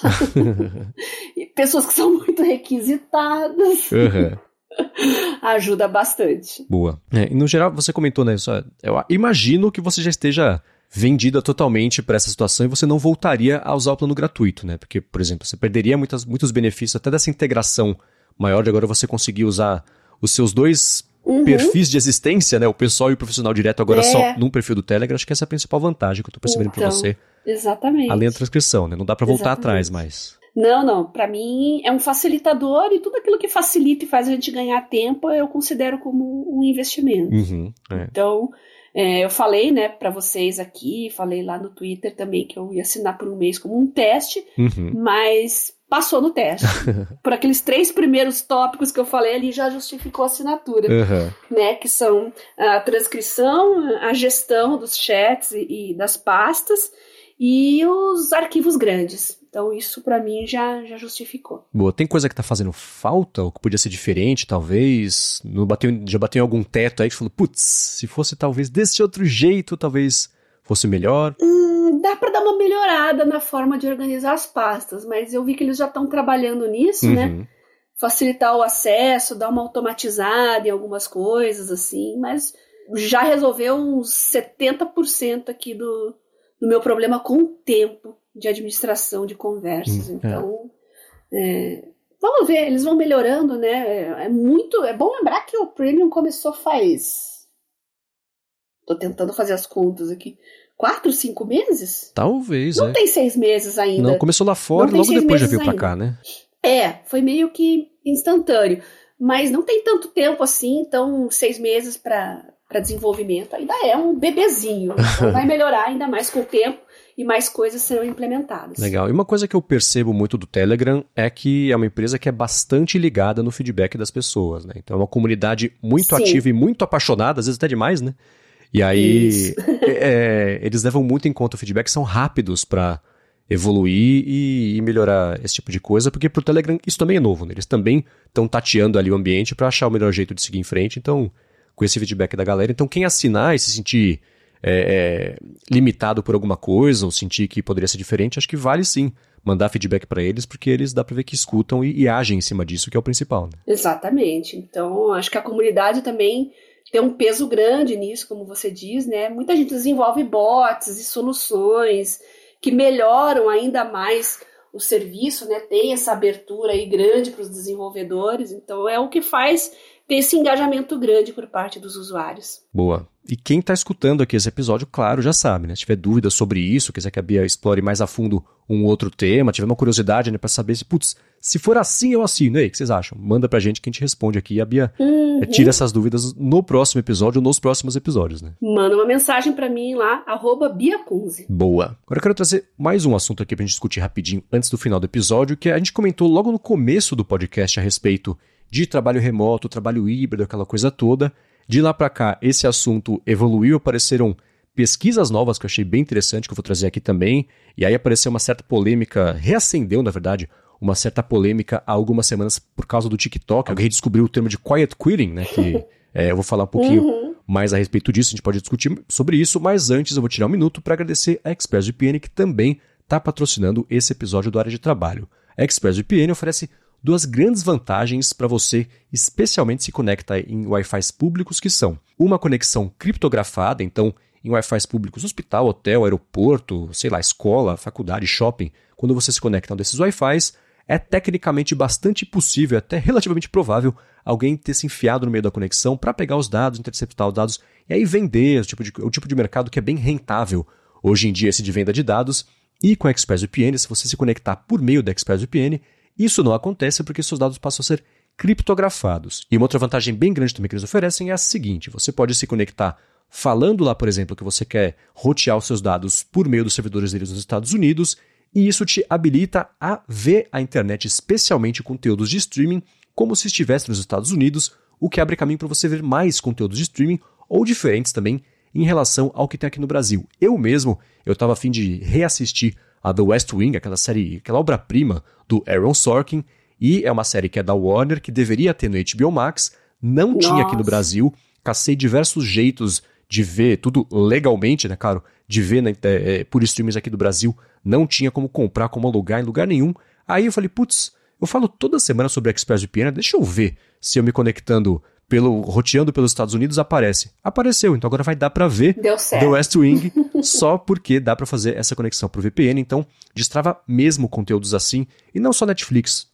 Speaker 2: pessoas que são muito requisitadas. Uhum. Ajuda bastante.
Speaker 1: Boa. É, e no geral, você comentou, né? Só, eu imagino que você já esteja vendida totalmente para essa situação e você não voltaria a usar o plano gratuito, né? Porque, por exemplo, você perderia muitas, muitos benefícios até dessa integração maior de agora você conseguir usar os seus dois uhum. perfis de existência, né? O pessoal e o profissional direto agora é. só num perfil do Telegram. Acho que essa é a principal vantagem que eu estou percebendo então, para você.
Speaker 2: Exatamente.
Speaker 1: Além da transcrição, né? Não dá para voltar exatamente. atrás mais.
Speaker 2: Não, não. Para mim é um facilitador e tudo aquilo que facilita e faz a gente ganhar tempo eu considero como um investimento.
Speaker 1: Uhum, é.
Speaker 2: Então, é, eu falei, né, para vocês aqui, falei lá no Twitter também que eu ia assinar por um mês como um teste,
Speaker 1: uhum.
Speaker 2: mas passou no teste. por aqueles três primeiros tópicos que eu falei ali já justificou a assinatura,
Speaker 1: uhum.
Speaker 2: né, que são a transcrição, a gestão dos chats e, e das pastas e os arquivos grandes. Então isso para mim já, já justificou.
Speaker 1: Boa, tem coisa que tá fazendo falta ou que podia ser diferente, talvez? Não bateu, já bateu em algum teto aí que falou, putz, se fosse talvez desse outro jeito, talvez fosse melhor?
Speaker 2: Hum, dá para dar uma melhorada na forma de organizar as pastas, mas eu vi que eles já estão trabalhando nisso, né? uhum. né? Facilitar o acesso, dar uma automatizada em algumas coisas, assim, mas já resolveu uns 70% aqui do, do meu problema com o tempo de administração de conversas. Hum, é. então, é. É, vamos ver, eles vão melhorando, né? É, é, muito. É bom lembrar que o Premium começou faz. Tô tentando fazer as contas aqui. Quatro, cinco meses?
Speaker 1: Talvez.
Speaker 2: Não
Speaker 1: é.
Speaker 2: tem seis meses ainda.
Speaker 1: Não, começou lá fora logo depois já veio ainda. pra cá, né?
Speaker 2: É, foi meio que instantâneo. Mas não tem tanto tempo assim, então seis meses para desenvolvimento ainda é um bebezinho. Então vai melhorar ainda mais com o tempo e mais coisas serão implementadas.
Speaker 1: Legal. E uma coisa que eu percebo muito do Telegram é que é uma empresa que é bastante ligada no feedback das pessoas, né? Então é uma comunidade muito Sim. ativa e muito apaixonada, às vezes até demais, né? E aí é, é, eles levam muito em conta o feedback, são rápidos para evoluir e, e, melhorar esse tipo de coisa, porque pro Telegram isso também é novo, né? Eles também estão tateando ali o ambiente para achar o melhor jeito de seguir em frente, então com esse feedback da galera. Então quem assinar e se sentir é, é, limitado por alguma coisa ou sentir que poderia ser diferente, acho que vale sim mandar feedback para eles, porque eles dá para ver que escutam e, e, agem em cima disso, que é o principal. Né?
Speaker 2: Exatamente. Então, acho que a comunidade também tem um peso grande nisso, como você diz, né? Muita gente desenvolve bots e soluções que melhoram ainda mais o serviço, né? Tem essa abertura aí grande para os desenvolvedores, então é o que faz ter esse engajamento grande por parte dos usuários.
Speaker 1: Boa. E quem está escutando aqui esse episódio, claro, já sabe, né? Se tiver dúvidas sobre isso, quiser que a Bia explore mais a fundo um outro tema, tiver uma curiosidade né, para saber se, putz, se for assim, eu assino. E aí, o que vocês acham? Manda pra gente que a gente responde aqui. E a Bia uhum. tira essas dúvidas no próximo episódio ou nos próximos episódios, né?
Speaker 2: Manda uma mensagem para mim lá, arroba Biacunze.
Speaker 1: Boa. Agora eu quero trazer mais um assunto aqui pra gente discutir rapidinho antes do final do episódio, que a gente comentou logo no começo do podcast a respeito de trabalho remoto, trabalho híbrido, aquela coisa toda. De lá para cá, esse assunto evoluiu, apareceram pesquisas novas que eu achei bem interessante, que eu vou trazer aqui também, e aí apareceu uma certa polêmica, reacendeu, na verdade, uma certa polêmica há algumas semanas por causa do TikTok. Alguém descobriu o termo de quiet quitting, né? Que é, eu vou falar um pouquinho uhum. mais a respeito disso, a gente pode discutir sobre isso, mas antes eu vou tirar um minuto para agradecer a ExpressVPN, que também está patrocinando esse episódio do Área de Trabalho. A ExpressVPN oferece duas grandes vantagens para você, especialmente se conecta em Wi-Fi públicos, que são uma conexão criptografada, então em Wi-Fi públicos, hospital, hotel, aeroporto, sei lá, escola, faculdade, shopping, quando você se conecta a um desses Wi-Fi, é tecnicamente bastante possível, até relativamente provável, alguém ter se enfiado no meio da conexão para pegar os dados, interceptar os dados e aí vender, o tipo, de, o tipo de mercado que é bem rentável hoje em dia esse de venda de dados. E com a ExpressVPN, se você se conectar por meio da ExpressVPN, isso não acontece porque seus dados passam a ser criptografados. E uma outra vantagem bem grande também que eles oferecem é a seguinte: você pode se conectar falando lá, por exemplo, que você quer rotear os seus dados por meio dos servidores deles nos Estados Unidos, e isso te habilita a ver a internet, especialmente conteúdos de streaming, como se estivesse nos Estados Unidos, o que abre caminho para você ver mais conteúdos de streaming ou diferentes também em relação ao que tem aqui no Brasil. Eu mesmo, eu estava afim de reassistir a The West Wing, aquela série, aquela obra-prima do Aaron Sorkin, e é uma série que é da Warner, que deveria ter no HBO Max, não Nossa. tinha aqui no Brasil. Cacei diversos jeitos de ver tudo legalmente, né, claro, de ver né, é, por streams aqui do Brasil, não tinha como comprar, como alugar em lugar nenhum. Aí eu falei, putz, eu falo toda semana sobre ExpressVPN, deixa eu ver se eu me conectando pelo roteando pelos Estados Unidos aparece. Apareceu, então agora vai dar para ver
Speaker 2: The
Speaker 1: West Wing só porque dá para fazer essa conexão pro VPN, então destrava mesmo conteúdos assim e não só Netflix.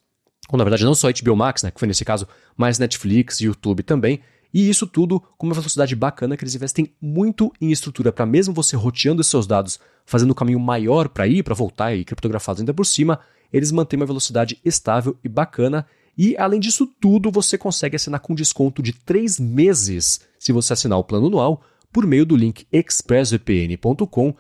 Speaker 1: Ou na verdade não só HBO Max, né, que foi nesse caso, mas Netflix, YouTube também. E isso tudo com uma velocidade bacana que eles investem muito em estrutura para mesmo você roteando os seus dados, fazendo um caminho maior para ir, para voltar e criptografados ainda por cima, eles mantêm uma velocidade estável e bacana e, além disso tudo, você consegue assinar com desconto de 3 meses se você assinar o plano anual por meio do link expressvpn.com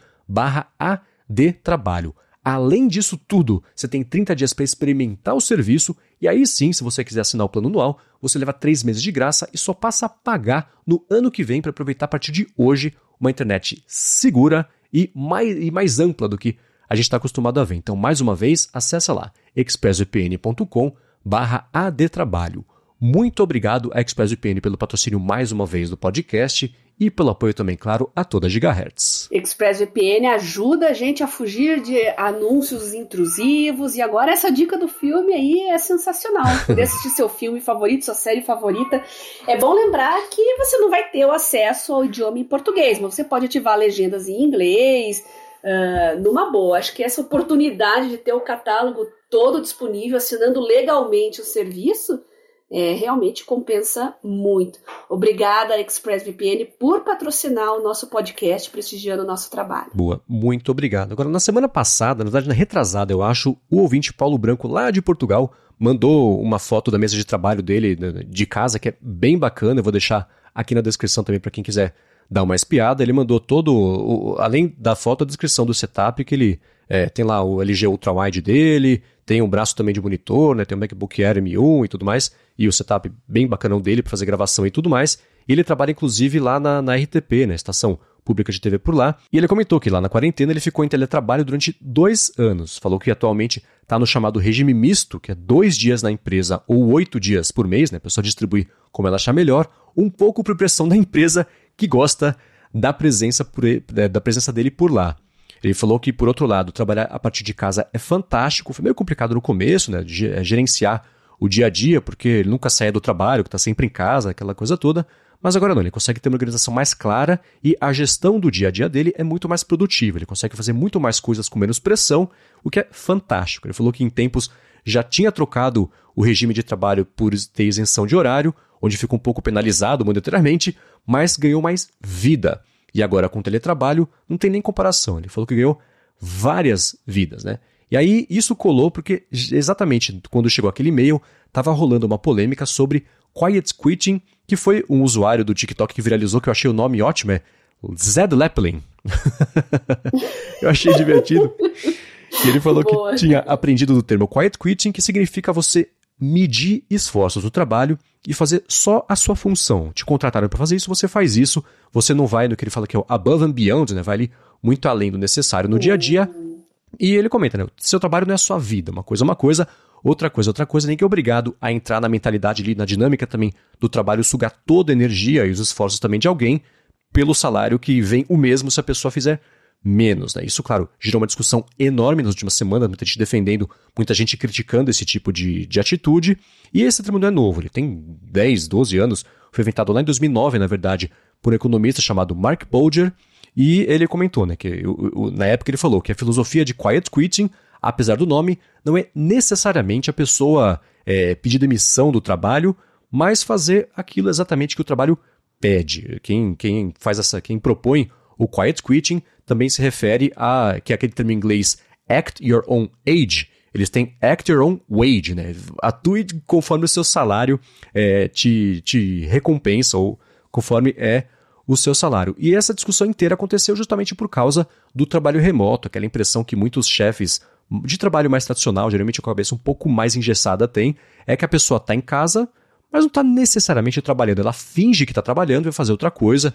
Speaker 1: adtrabalho. Além disso tudo, você tem 30 dias para experimentar o serviço e aí sim, se você quiser assinar o plano anual, você leva 3 meses de graça e só passa a pagar no ano que vem para aproveitar a partir de hoje uma internet segura e mais, e mais ampla do que a gente está acostumado a ver. Então, mais uma vez, acessa lá expressvpn.com barra adtrabalho. Muito obrigado a ExpressVPN pelo patrocínio mais uma vez do podcast e pelo apoio também, claro, a toda Gigahertz.
Speaker 2: ExpressVPN ajuda a gente a fugir de anúncios intrusivos e agora essa dica do filme aí é sensacional. Poder assistir seu filme favorito, sua série favorita. É bom lembrar que você não vai ter o acesso ao idioma em português, mas você pode ativar legendas em inglês, uh, numa boa. Acho que essa oportunidade de ter o catálogo todo disponível, assinando legalmente o serviço, é, realmente compensa muito. Obrigada, ExpressVPN, por patrocinar o nosso podcast, prestigiando o nosso trabalho.
Speaker 1: Boa, muito obrigado. Agora, na semana passada, na verdade, na retrasada, eu acho, o ouvinte Paulo Branco, lá de Portugal, mandou uma foto da mesa de trabalho dele, de casa, que é bem bacana. Eu vou deixar aqui na descrição também para quem quiser dar uma espiada. Ele mandou todo, além da foto, a descrição do setup, que ele é, tem lá o LG Ultra Wide dele, tem um braço também de monitor, né, tem o MacBook Air M1 e tudo mais, e o setup bem bacanão dele para fazer gravação e tudo mais. E ele trabalha inclusive lá na, na RTP, né, Estação Pública de TV por lá. E ele comentou que lá na quarentena ele ficou em teletrabalho durante dois anos. Falou que atualmente está no chamado regime misto, que é dois dias na empresa ou oito dias por mês, né, a pessoa distribui como ela achar melhor, um pouco por pressão da empresa que gosta da presença, por, da presença dele por lá. Ele falou que, por outro lado, trabalhar a partir de casa é fantástico. Foi meio complicado no começo, né? É, gerenciar o dia a dia, porque ele nunca saía do trabalho, que está sempre em casa, aquela coisa toda. Mas agora não, ele consegue ter uma organização mais clara e a gestão do dia a dia dele é muito mais produtiva. Ele consegue fazer muito mais coisas com menos pressão, o que é fantástico. Ele falou que em tempos já tinha trocado o regime de trabalho por ter isenção de horário. onde ficou um pouco penalizado monetariamente, mas ganhou mais vida. E agora com o teletrabalho não tem nem comparação. Ele falou que ganhou várias vidas, né? E aí isso colou porque exatamente quando chegou aquele e-mail, estava rolando uma polêmica sobre quiet quitting, que foi um usuário do TikTok que viralizou, que eu achei o nome ótimo, é Zed Leppelin. eu achei divertido. E ele falou Boa. que tinha aprendido do termo quiet quitting, que significa você medir esforços do trabalho e fazer só a sua função. Te contrataram para fazer isso, você faz isso. Você não vai no que ele fala que é o above and beyond, né? Vai ali muito além do necessário no dia a dia. E ele comenta, né? Seu trabalho não é sua vida. Uma coisa é uma coisa, outra coisa é outra coisa. Nem que é obrigado a entrar na mentalidade ali, na dinâmica também do trabalho, sugar toda a energia e os esforços também de alguém pelo salário que vem o mesmo se a pessoa fizer menos. Né? Isso, claro, gerou uma discussão enorme nas últimas semanas, muita gente defendendo, muita gente criticando esse tipo de, de atitude. E esse termo não é novo, ele tem 10, 12 anos, foi inventado lá em 2009, na verdade, por um economista chamado Mark Bolger, e ele comentou, né, que na época ele falou que a filosofia de quiet quitting, apesar do nome, não é necessariamente a pessoa é, pedir demissão do trabalho, mas fazer aquilo exatamente que o trabalho pede. Quem, quem faz essa, quem propõe o quiet quitting também se refere a que é aquele termo em inglês act your own age. Eles têm act your own wage, né? Atue conforme o seu salário é, te, te recompensa ou conforme é o seu salário. E essa discussão inteira aconteceu justamente por causa do trabalho remoto, aquela impressão que muitos chefes de trabalho mais tradicional, geralmente com a cabeça um pouco mais engessada, têm, é que a pessoa está em casa, mas não está necessariamente trabalhando. Ela finge que está trabalhando vai fazer outra coisa.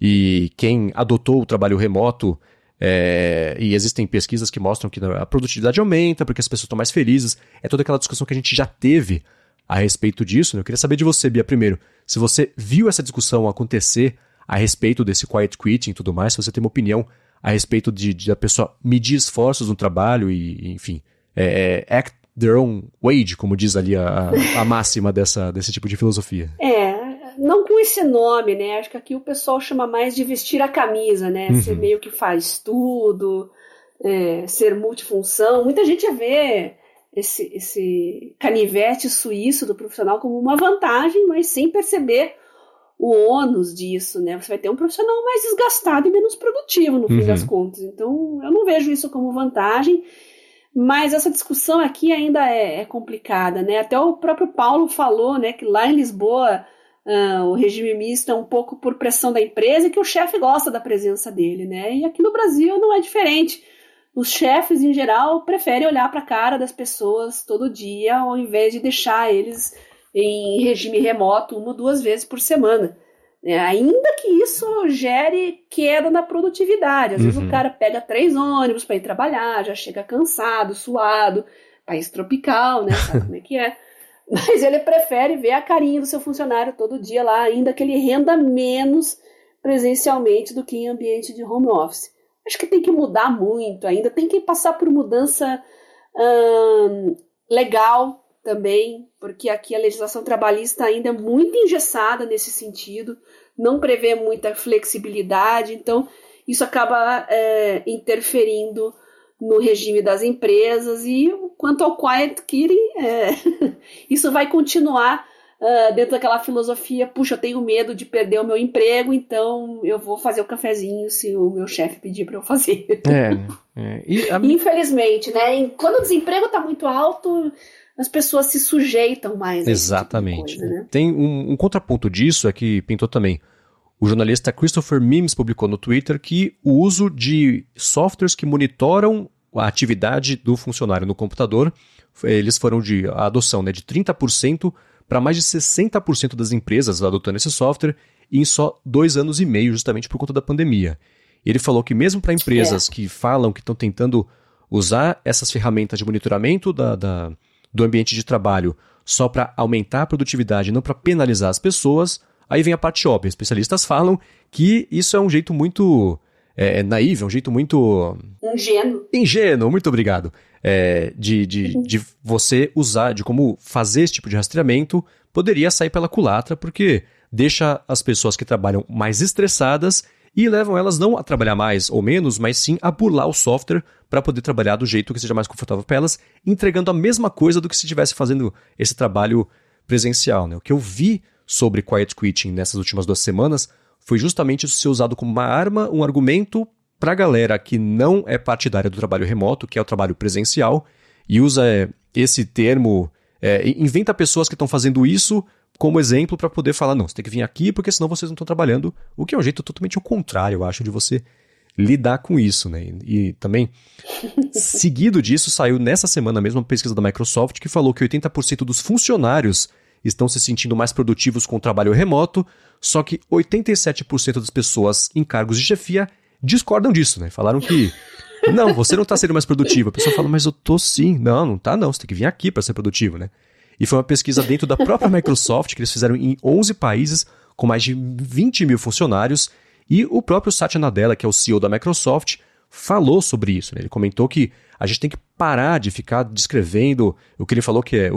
Speaker 1: E quem adotou o trabalho remoto, é, e existem pesquisas que mostram que a produtividade aumenta porque as pessoas estão mais felizes. É toda aquela discussão que a gente já teve a respeito disso. Né? Eu queria saber de você, Bia, primeiro, se você viu essa discussão acontecer a respeito desse quiet quitting e tudo mais, se você tem uma opinião a respeito de, de a pessoa medir esforços no trabalho e, enfim, é, é, act their own wage, como diz ali a, a máxima dessa, desse tipo de filosofia.
Speaker 2: É, não com esse nome, né? Acho que aqui o pessoal chama mais de vestir a camisa, né? Uhum. Ser meio que faz tudo, é, ser multifunção. Muita gente vê esse, esse canivete suíço do profissional como uma vantagem, mas sem perceber o ônus disso, né? Você vai ter um profissional mais desgastado e menos produtivo, no fim uhum. das contas. Então, eu não vejo isso como vantagem. Mas essa discussão aqui ainda é, é, complicada, né? Até o próprio Paulo falou, né, que lá em Lisboa uh, o regime misto é um pouco por pressão da empresa e que o chefe gosta da presença dele, né? E aqui no Brasil não é diferente. Os chefes, em geral, preferem olhar para a cara das pessoas todo dia, ao invés de deixar eles em regime remoto uma ou duas vezes por semana. É, ainda que isso gere queda na produtividade. Às uhum. vezes o uhum. cara pega três ônibus para ir trabalhar, já chega cansado, suado, país tropical, né? Sabe como é que é? Mas ele prefere ver a carinha do seu funcionário todo dia lá, ainda que ele renda menos presencialmente do que em ambiente de home office. Acho que tem que mudar muito ainda, tem que passar por mudança hum, legal também, porque aqui a legislação trabalhista ainda é muito engessada nesse sentido, não prevê muita flexibilidade, então isso acaba é, interferindo no regime das empresas e quanto ao quiet quitting, é, isso vai continuar uh, dentro daquela filosofia, puxa, eu tenho medo de perder o meu emprego, então eu vou fazer o cafezinho se o meu chefe pedir para eu fazer. É, é. A... Infelizmente, né? Quando o desemprego está muito alto, as pessoas se sujeitam mais.
Speaker 1: Exatamente.
Speaker 2: Tipo coisa, né?
Speaker 1: Tem um, um contraponto disso é que pintou também o jornalista Christopher Mims publicou no Twitter que o uso de softwares que monitoram a atividade do funcionário no computador, eles foram de a adoção né, de 30% para mais de 60% das empresas adotando esse software em só dois anos e meio, justamente por conta da pandemia. Ele falou que mesmo para empresas é. que falam que estão tentando usar essas ferramentas de monitoramento da, da do ambiente de trabalho só para aumentar a produtividade, não para penalizar as pessoas, Aí vem a parte óbvia. Especialistas falam que isso é um jeito muito é, é naíve, é um jeito muito.
Speaker 2: Ingênuo.
Speaker 1: Ingênuo, muito obrigado. É, de, de, uhum. de você usar, de como fazer esse tipo de rastreamento, poderia sair pela culatra, porque deixa as pessoas que trabalham mais estressadas e levam elas não a trabalhar mais ou menos, mas sim a burlar o software para poder trabalhar do jeito que seja mais confortável para elas, entregando a mesma coisa do que se estivesse fazendo esse trabalho presencial. Né? O que eu vi sobre quiet quitting nessas últimas duas semanas foi justamente isso ser usado como uma arma, um argumento para a galera que não é partidária do trabalho remoto, que é o trabalho presencial, e usa é, esse termo, é, inventa pessoas que estão fazendo isso como exemplo para poder falar, não, você tem que vir aqui porque senão vocês não estão trabalhando, o que é um jeito totalmente o contrário, eu acho, de você lidar com isso, né? E, e também, seguido disso, saiu nessa semana mesmo uma pesquisa da Microsoft que falou que 80% dos funcionários estão se sentindo mais produtivos com o trabalho remoto, só que 87% das pessoas em cargos de chefia discordam disso, né? Falaram que não, você não está sendo mais produtivo. A pessoa fala, mas eu tô sim. Não, não tá não, você tem que vir aqui para ser produtivo, né? E foi uma pesquisa dentro da própria Microsoft, que eles fizeram em 11 países, com mais de 20 mil funcionários, e o próprio Satya Nadella, que é o CEO da Microsoft, falou sobre isso. Né? Ele comentou que a gente tem que parar de ficar descrevendo o que ele falou que é.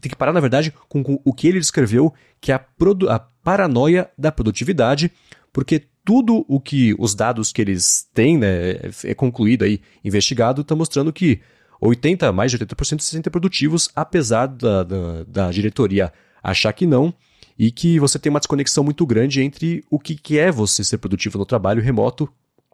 Speaker 1: Tem que parar, na verdade, com, o que ele descreveu, que é a, a paranoia da produtividade, porque tudo o que os dados que eles têm, né, é concluído aí, investigado, está mostrando que 80, mais de 80% se sentem produtivos, apesar da, da, da, diretoria achar que não, e que você tem uma desconexão muito grande entre o que, que é você ser produtivo no trabalho remoto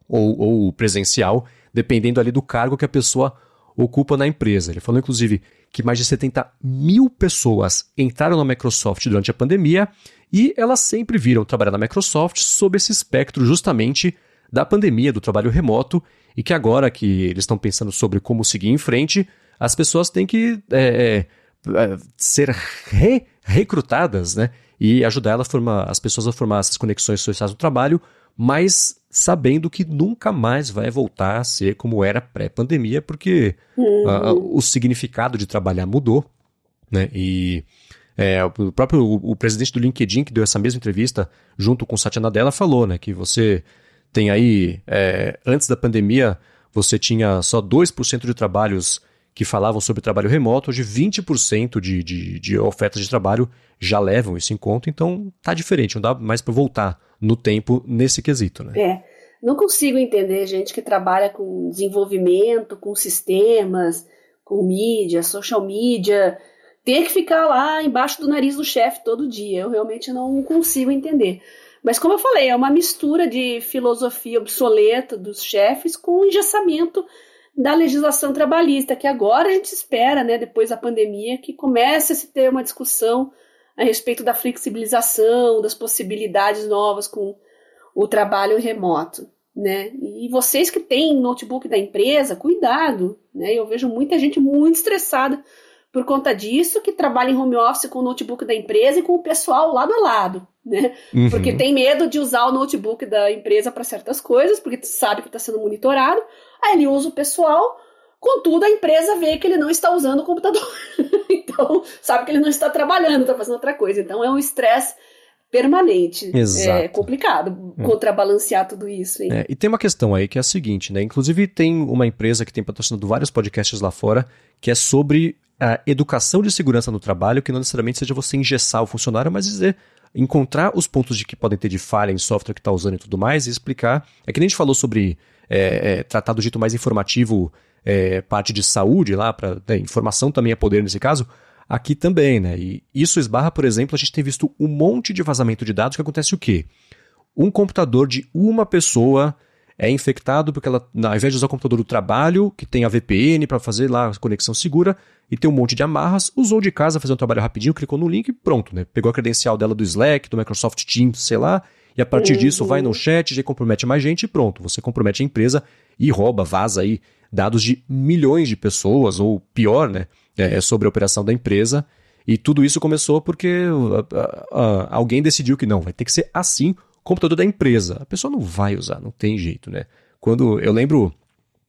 Speaker 1: ou, ou presencial, dependendo ali do cargo que a pessoa ocupa na empresa. Ele falou, inclusive, que mais de 70 mil pessoas entraram na Microsoft durante a pandemia e elas sempre viram trabalhar na Microsoft sob esse espectro justamente da pandemia, do trabalho remoto, e que agora que eles estão pensando sobre como seguir em frente, as pessoas têm que é, é, ser re recrutadas, né? E ajudar ela a formar, as pessoas a formar essas conexões sociais no trabalho, mas sabendo que nunca mais vai voltar a ser como era pré-pandemia, porque uhum. o significado de trabalhar mudou, né? E é, o próprio o, o, presidente do LinkedIn, que deu essa mesma entrevista junto com Satya Nadella, falou né, que você tem aí, é, antes da pandemia, você tinha só 2% de trabalhos que falavam sobre trabalho remoto, hoje 20% de, de, de ofertas de trabalho já levam isso em conta, então tá diferente, não dá mais para voltar no tempo nesse quesito, né?
Speaker 2: É. Não consigo entender gente que trabalha com desenvolvimento, com sistemas, com mídia, social media, ter que ficar lá embaixo do nariz do chefe todo dia. Eu realmente não consigo entender. Mas como eu falei, é uma mistura de filosofia obsoleta dos chefes com o engessamento da legislação trabalhista, que agora a gente espera, né, depois da pandemia, que comece a se ter uma discussão a respeito da flexibilização, das possibilidades novas com o trabalho remoto, né? E vocês que têm notebook da empresa, cuidado, né? Eu vejo muita gente muito estressada por conta disso, que trabalha em home office com o notebook da empresa e com o pessoal lado a lado, né? Uhum. Porque tem medo de usar o notebook da empresa para certas coisas, porque sabe que está sendo monitorado. Aí ele usa o pessoal, contudo a empresa vê que ele não está usando o computador. então, sabe que ele não está trabalhando, está fazendo outra coisa. Então é um estresse permanente. Exato. É complicado é. contrabalancear tudo isso.
Speaker 1: É, e tem uma questão aí que é a seguinte, né? Inclusive tem uma empresa que tem patrocinado vários podcasts lá fora, que é sobre a educação de segurança no trabalho, que não necessariamente seja você engessar o funcionário, mas dizer encontrar os pontos de que podem ter de falha em software que está usando e tudo mais e explicar. É que nem a gente falou sobre é, é, tratar do jeito mais informativo é, parte de saúde lá, para né, informação também é poder nesse caso, aqui também, né? E isso esbarra, por exemplo, a gente tem visto um monte de vazamento de dados que acontece o quê? Um computador de uma pessoa é infectado porque ela, ao invés de usar o computador do trabalho, que tem a VPN para fazer lá a conexão segura, e tem um monte de amarras, usou de casa, fazer um trabalho rapidinho, clicou no link e pronto, né? Pegou a credencial dela do Slack, do Microsoft Teams, sei lá, e a partir uhum. disso vai no chat, já compromete mais gente e pronto, você compromete a empresa e rouba, vaza aí dados de milhões de pessoas, ou pior, né? É, sobre a operação da empresa. E tudo isso começou porque uh, uh, uh, alguém decidiu que não, vai ter que ser assim computador da empresa. A pessoa não vai usar, não tem jeito, né? Quando eu lembro,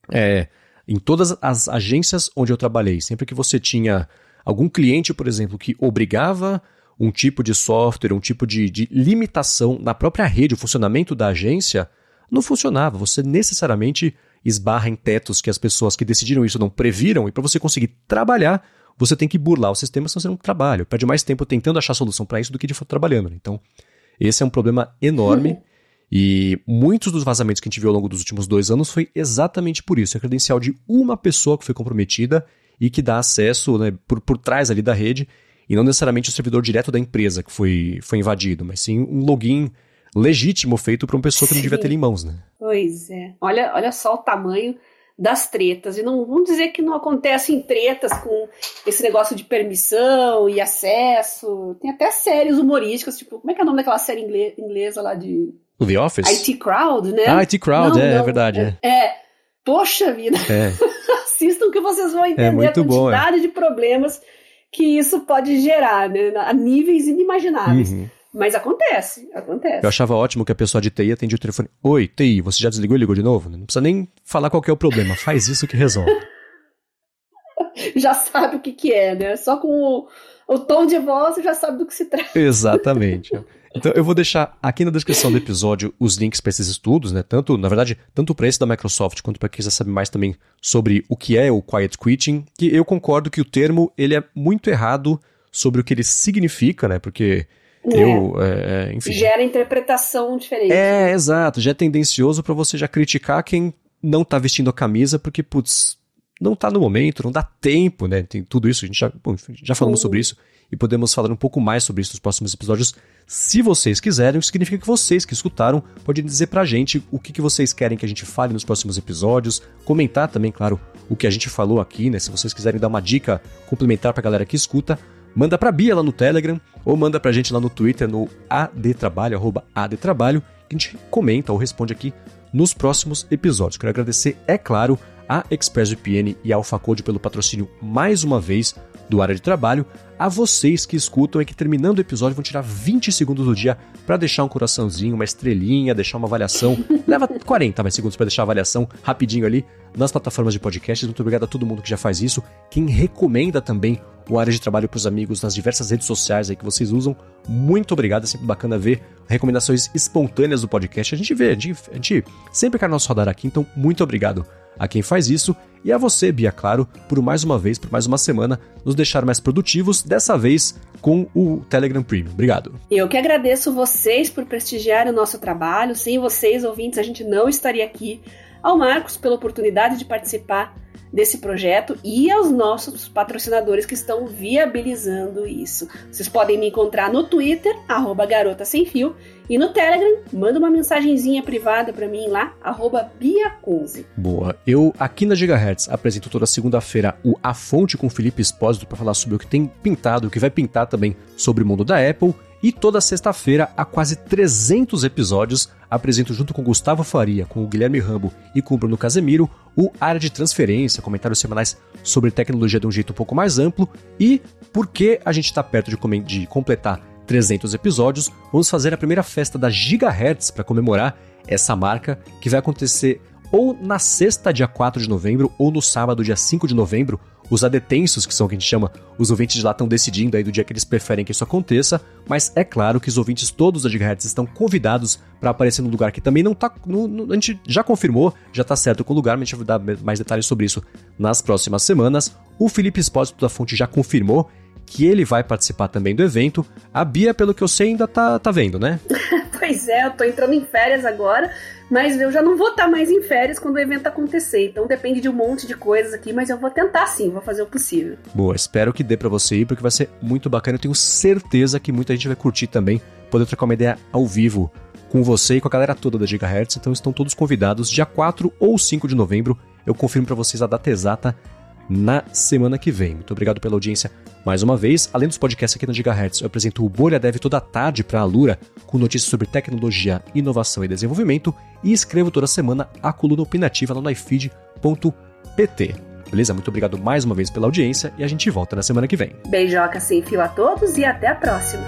Speaker 1: é, em todas as agências onde eu trabalhei, sempre que você tinha algum cliente, por exemplo, que obrigava um tipo de software, um tipo de, de limitação na própria rede, o funcionamento da agência, não funcionava. Você necessariamente esbarra em tetos que as pessoas que decidiram isso não previram, e para você conseguir trabalhar, você tem que burlar o sistema, senão você não trabalha. Perde mais tempo tentando achar solução para isso do que de fato trabalhando. Né? Então, esse é um problema enorme. E muitos dos vazamentos que a gente viu ao longo dos últimos dois anos foi exatamente por isso. É credencial de uma pessoa que foi comprometida e que dá acesso né, por, por trás ali da rede. e não necessariamente o servidor direto da empresa que foi, foi invadido, mas sim um login legítimo feito para uma pessoa que não devia ter em mãos, né?
Speaker 2: Pois é. Olha, olha só o tamanho das tretas. E não vamos dizer que não acontecem tretas com esse negócio de permissão e acesso. Tem até séries humorísticas, tipo, como é que é o nome daquela série inglesa lá de.
Speaker 1: The Office?
Speaker 2: IT Crowd, né?
Speaker 1: Ah, IT Crowd, não, é, não, é verdade. É.
Speaker 2: é. Poxa vida! É. Assistam que vocês vão entender é a quantidade bom, é. de problemas que isso pode gerar, né? A níveis inimagináveis. Uhum. Mas acontece, acontece.
Speaker 1: Eu achava ótimo que a pessoa de TI atendia o telefone. Oi, TI, você já desligou e ligou de novo? Não precisa nem falar qual é o problema, faz isso que resolve.
Speaker 2: já sabe o que, que é, né? Só com o, o tom de voz você já sabe do que se trata.
Speaker 1: Exatamente. Então eu vou deixar aqui na descrição do episódio os links para esses estudos, né? Tanto, na verdade, tanto para esse da Microsoft quanto para quem quiser saber mais também sobre o que é o quiet quitting, que eu concordo que o termo ele é muito errado sobre o que ele significa, né? Porque é. Eu, é, enfim.
Speaker 2: Gera interpretação diferente.
Speaker 1: É, exato. Já é tendencioso para você já criticar quem não tá vestindo a camisa, porque, putz, não tá no momento, não dá tempo, né? Tem tudo isso, a gente já, bom, já falamos uhum. sobre isso e podemos falar um pouco mais sobre isso nos próximos episódios. Se vocês quiserem, isso significa que vocês que escutaram podem dizer pra gente o que, que vocês querem que a gente fale nos próximos episódios, comentar também, claro, o que a gente falou aqui, né? Se vocês quiserem dar uma dica complementar pra galera que escuta, manda pra Bia lá no Telegram ou manda pra gente lá no Twitter no adtrabalho, arroba adtrabalho, que a gente comenta ou responde aqui nos próximos episódios. Quero agradecer, é claro, a ExpressVPN e a AlphaCode pelo patrocínio mais uma vez do área de trabalho, a vocês que escutam e que terminando o episódio vão tirar 20 segundos do dia para deixar um coraçãozinho, uma estrelinha, deixar uma avaliação. Leva 40 mais segundos para deixar a avaliação rapidinho ali nas plataformas de podcast. Muito obrigado a todo mundo que já faz isso. Quem recomenda também o área de trabalho para os amigos nas diversas redes sociais aí que vocês usam. Muito obrigado, é sempre bacana ver recomendações espontâneas do podcast. A gente vê, a gente, a gente sempre quer nosso radar aqui, então muito obrigado a quem faz isso e a você, Bia Claro, por mais uma vez, por mais uma semana, nos deixar mais produtivos, dessa vez com o Telegram Premium. Obrigado.
Speaker 2: Eu que agradeço vocês por prestigiar o nosso trabalho. Sem vocês, ouvintes, a gente não estaria aqui. Ao Marcos pela oportunidade de participar desse projeto e aos nossos patrocinadores que estão viabilizando isso. Vocês podem me encontrar no Twitter, arroba garota sem fio, e no Telegram, manda uma mensagenzinha privada para mim lá, arroba biaconze.
Speaker 1: Boa. Eu, aqui na Gigahertz, apresento toda segunda-feira o A Fonte com Felipe Espósito para falar sobre o que tem pintado, o que vai pintar também sobre o mundo da Apple. E toda sexta-feira, há quase 300 episódios, apresento junto com Gustavo Faria, com o Guilherme Rambo e com o Bruno Casemiro o Área de Transferência, comentários semanais sobre tecnologia de um jeito um pouco mais amplo e por que a gente está perto de, de completar 300 episódios, vamos fazer a primeira festa da Gigahertz para comemorar essa marca que vai acontecer ou na sexta, dia 4 de novembro, ou no sábado, dia 5 de novembro, os adetensos, que são o que a gente chama, os ouvintes de lá estão decidindo aí do dia que eles preferem que isso aconteça, mas é claro que os ouvintes todos da Gigahertz estão convidados para aparecer no lugar que também não tá. No, no, a gente já confirmou, já tá certo com o lugar, mas a gente vai dar mais detalhes sobre isso nas próximas semanas. O Felipe Espósito da Fonte já confirmou que ele vai participar também do evento. A Bia, pelo que eu sei, ainda tá, tá vendo, né?
Speaker 2: pois é, eu tô entrando em férias agora, mas eu já não vou estar tá mais em férias quando o evento acontecer. Então depende de um monte de coisas aqui, mas eu vou tentar sim, vou fazer o possível.
Speaker 1: Boa, espero que dê para você ir, porque vai ser muito bacana. Eu tenho certeza que muita gente vai curtir também, poder trocar uma ideia ao vivo com você e com a galera toda da Gigahertz. Então estão todos convidados, dia 4 ou 5 de novembro. Eu confirmo para vocês a data exata na semana que vem. Muito obrigado pela audiência mais uma vez. Além dos podcasts aqui na Gigahertz, eu apresento o Bolha Dev toda tarde para a Lura, com notícias sobre tecnologia, inovação e desenvolvimento, e escrevo toda semana a coluna opinativa no ifeed.pt. Beleza? Muito obrigado mais uma vez pela audiência e a gente volta na semana que vem.
Speaker 2: Beijoca sem fio a todos e até a próxima!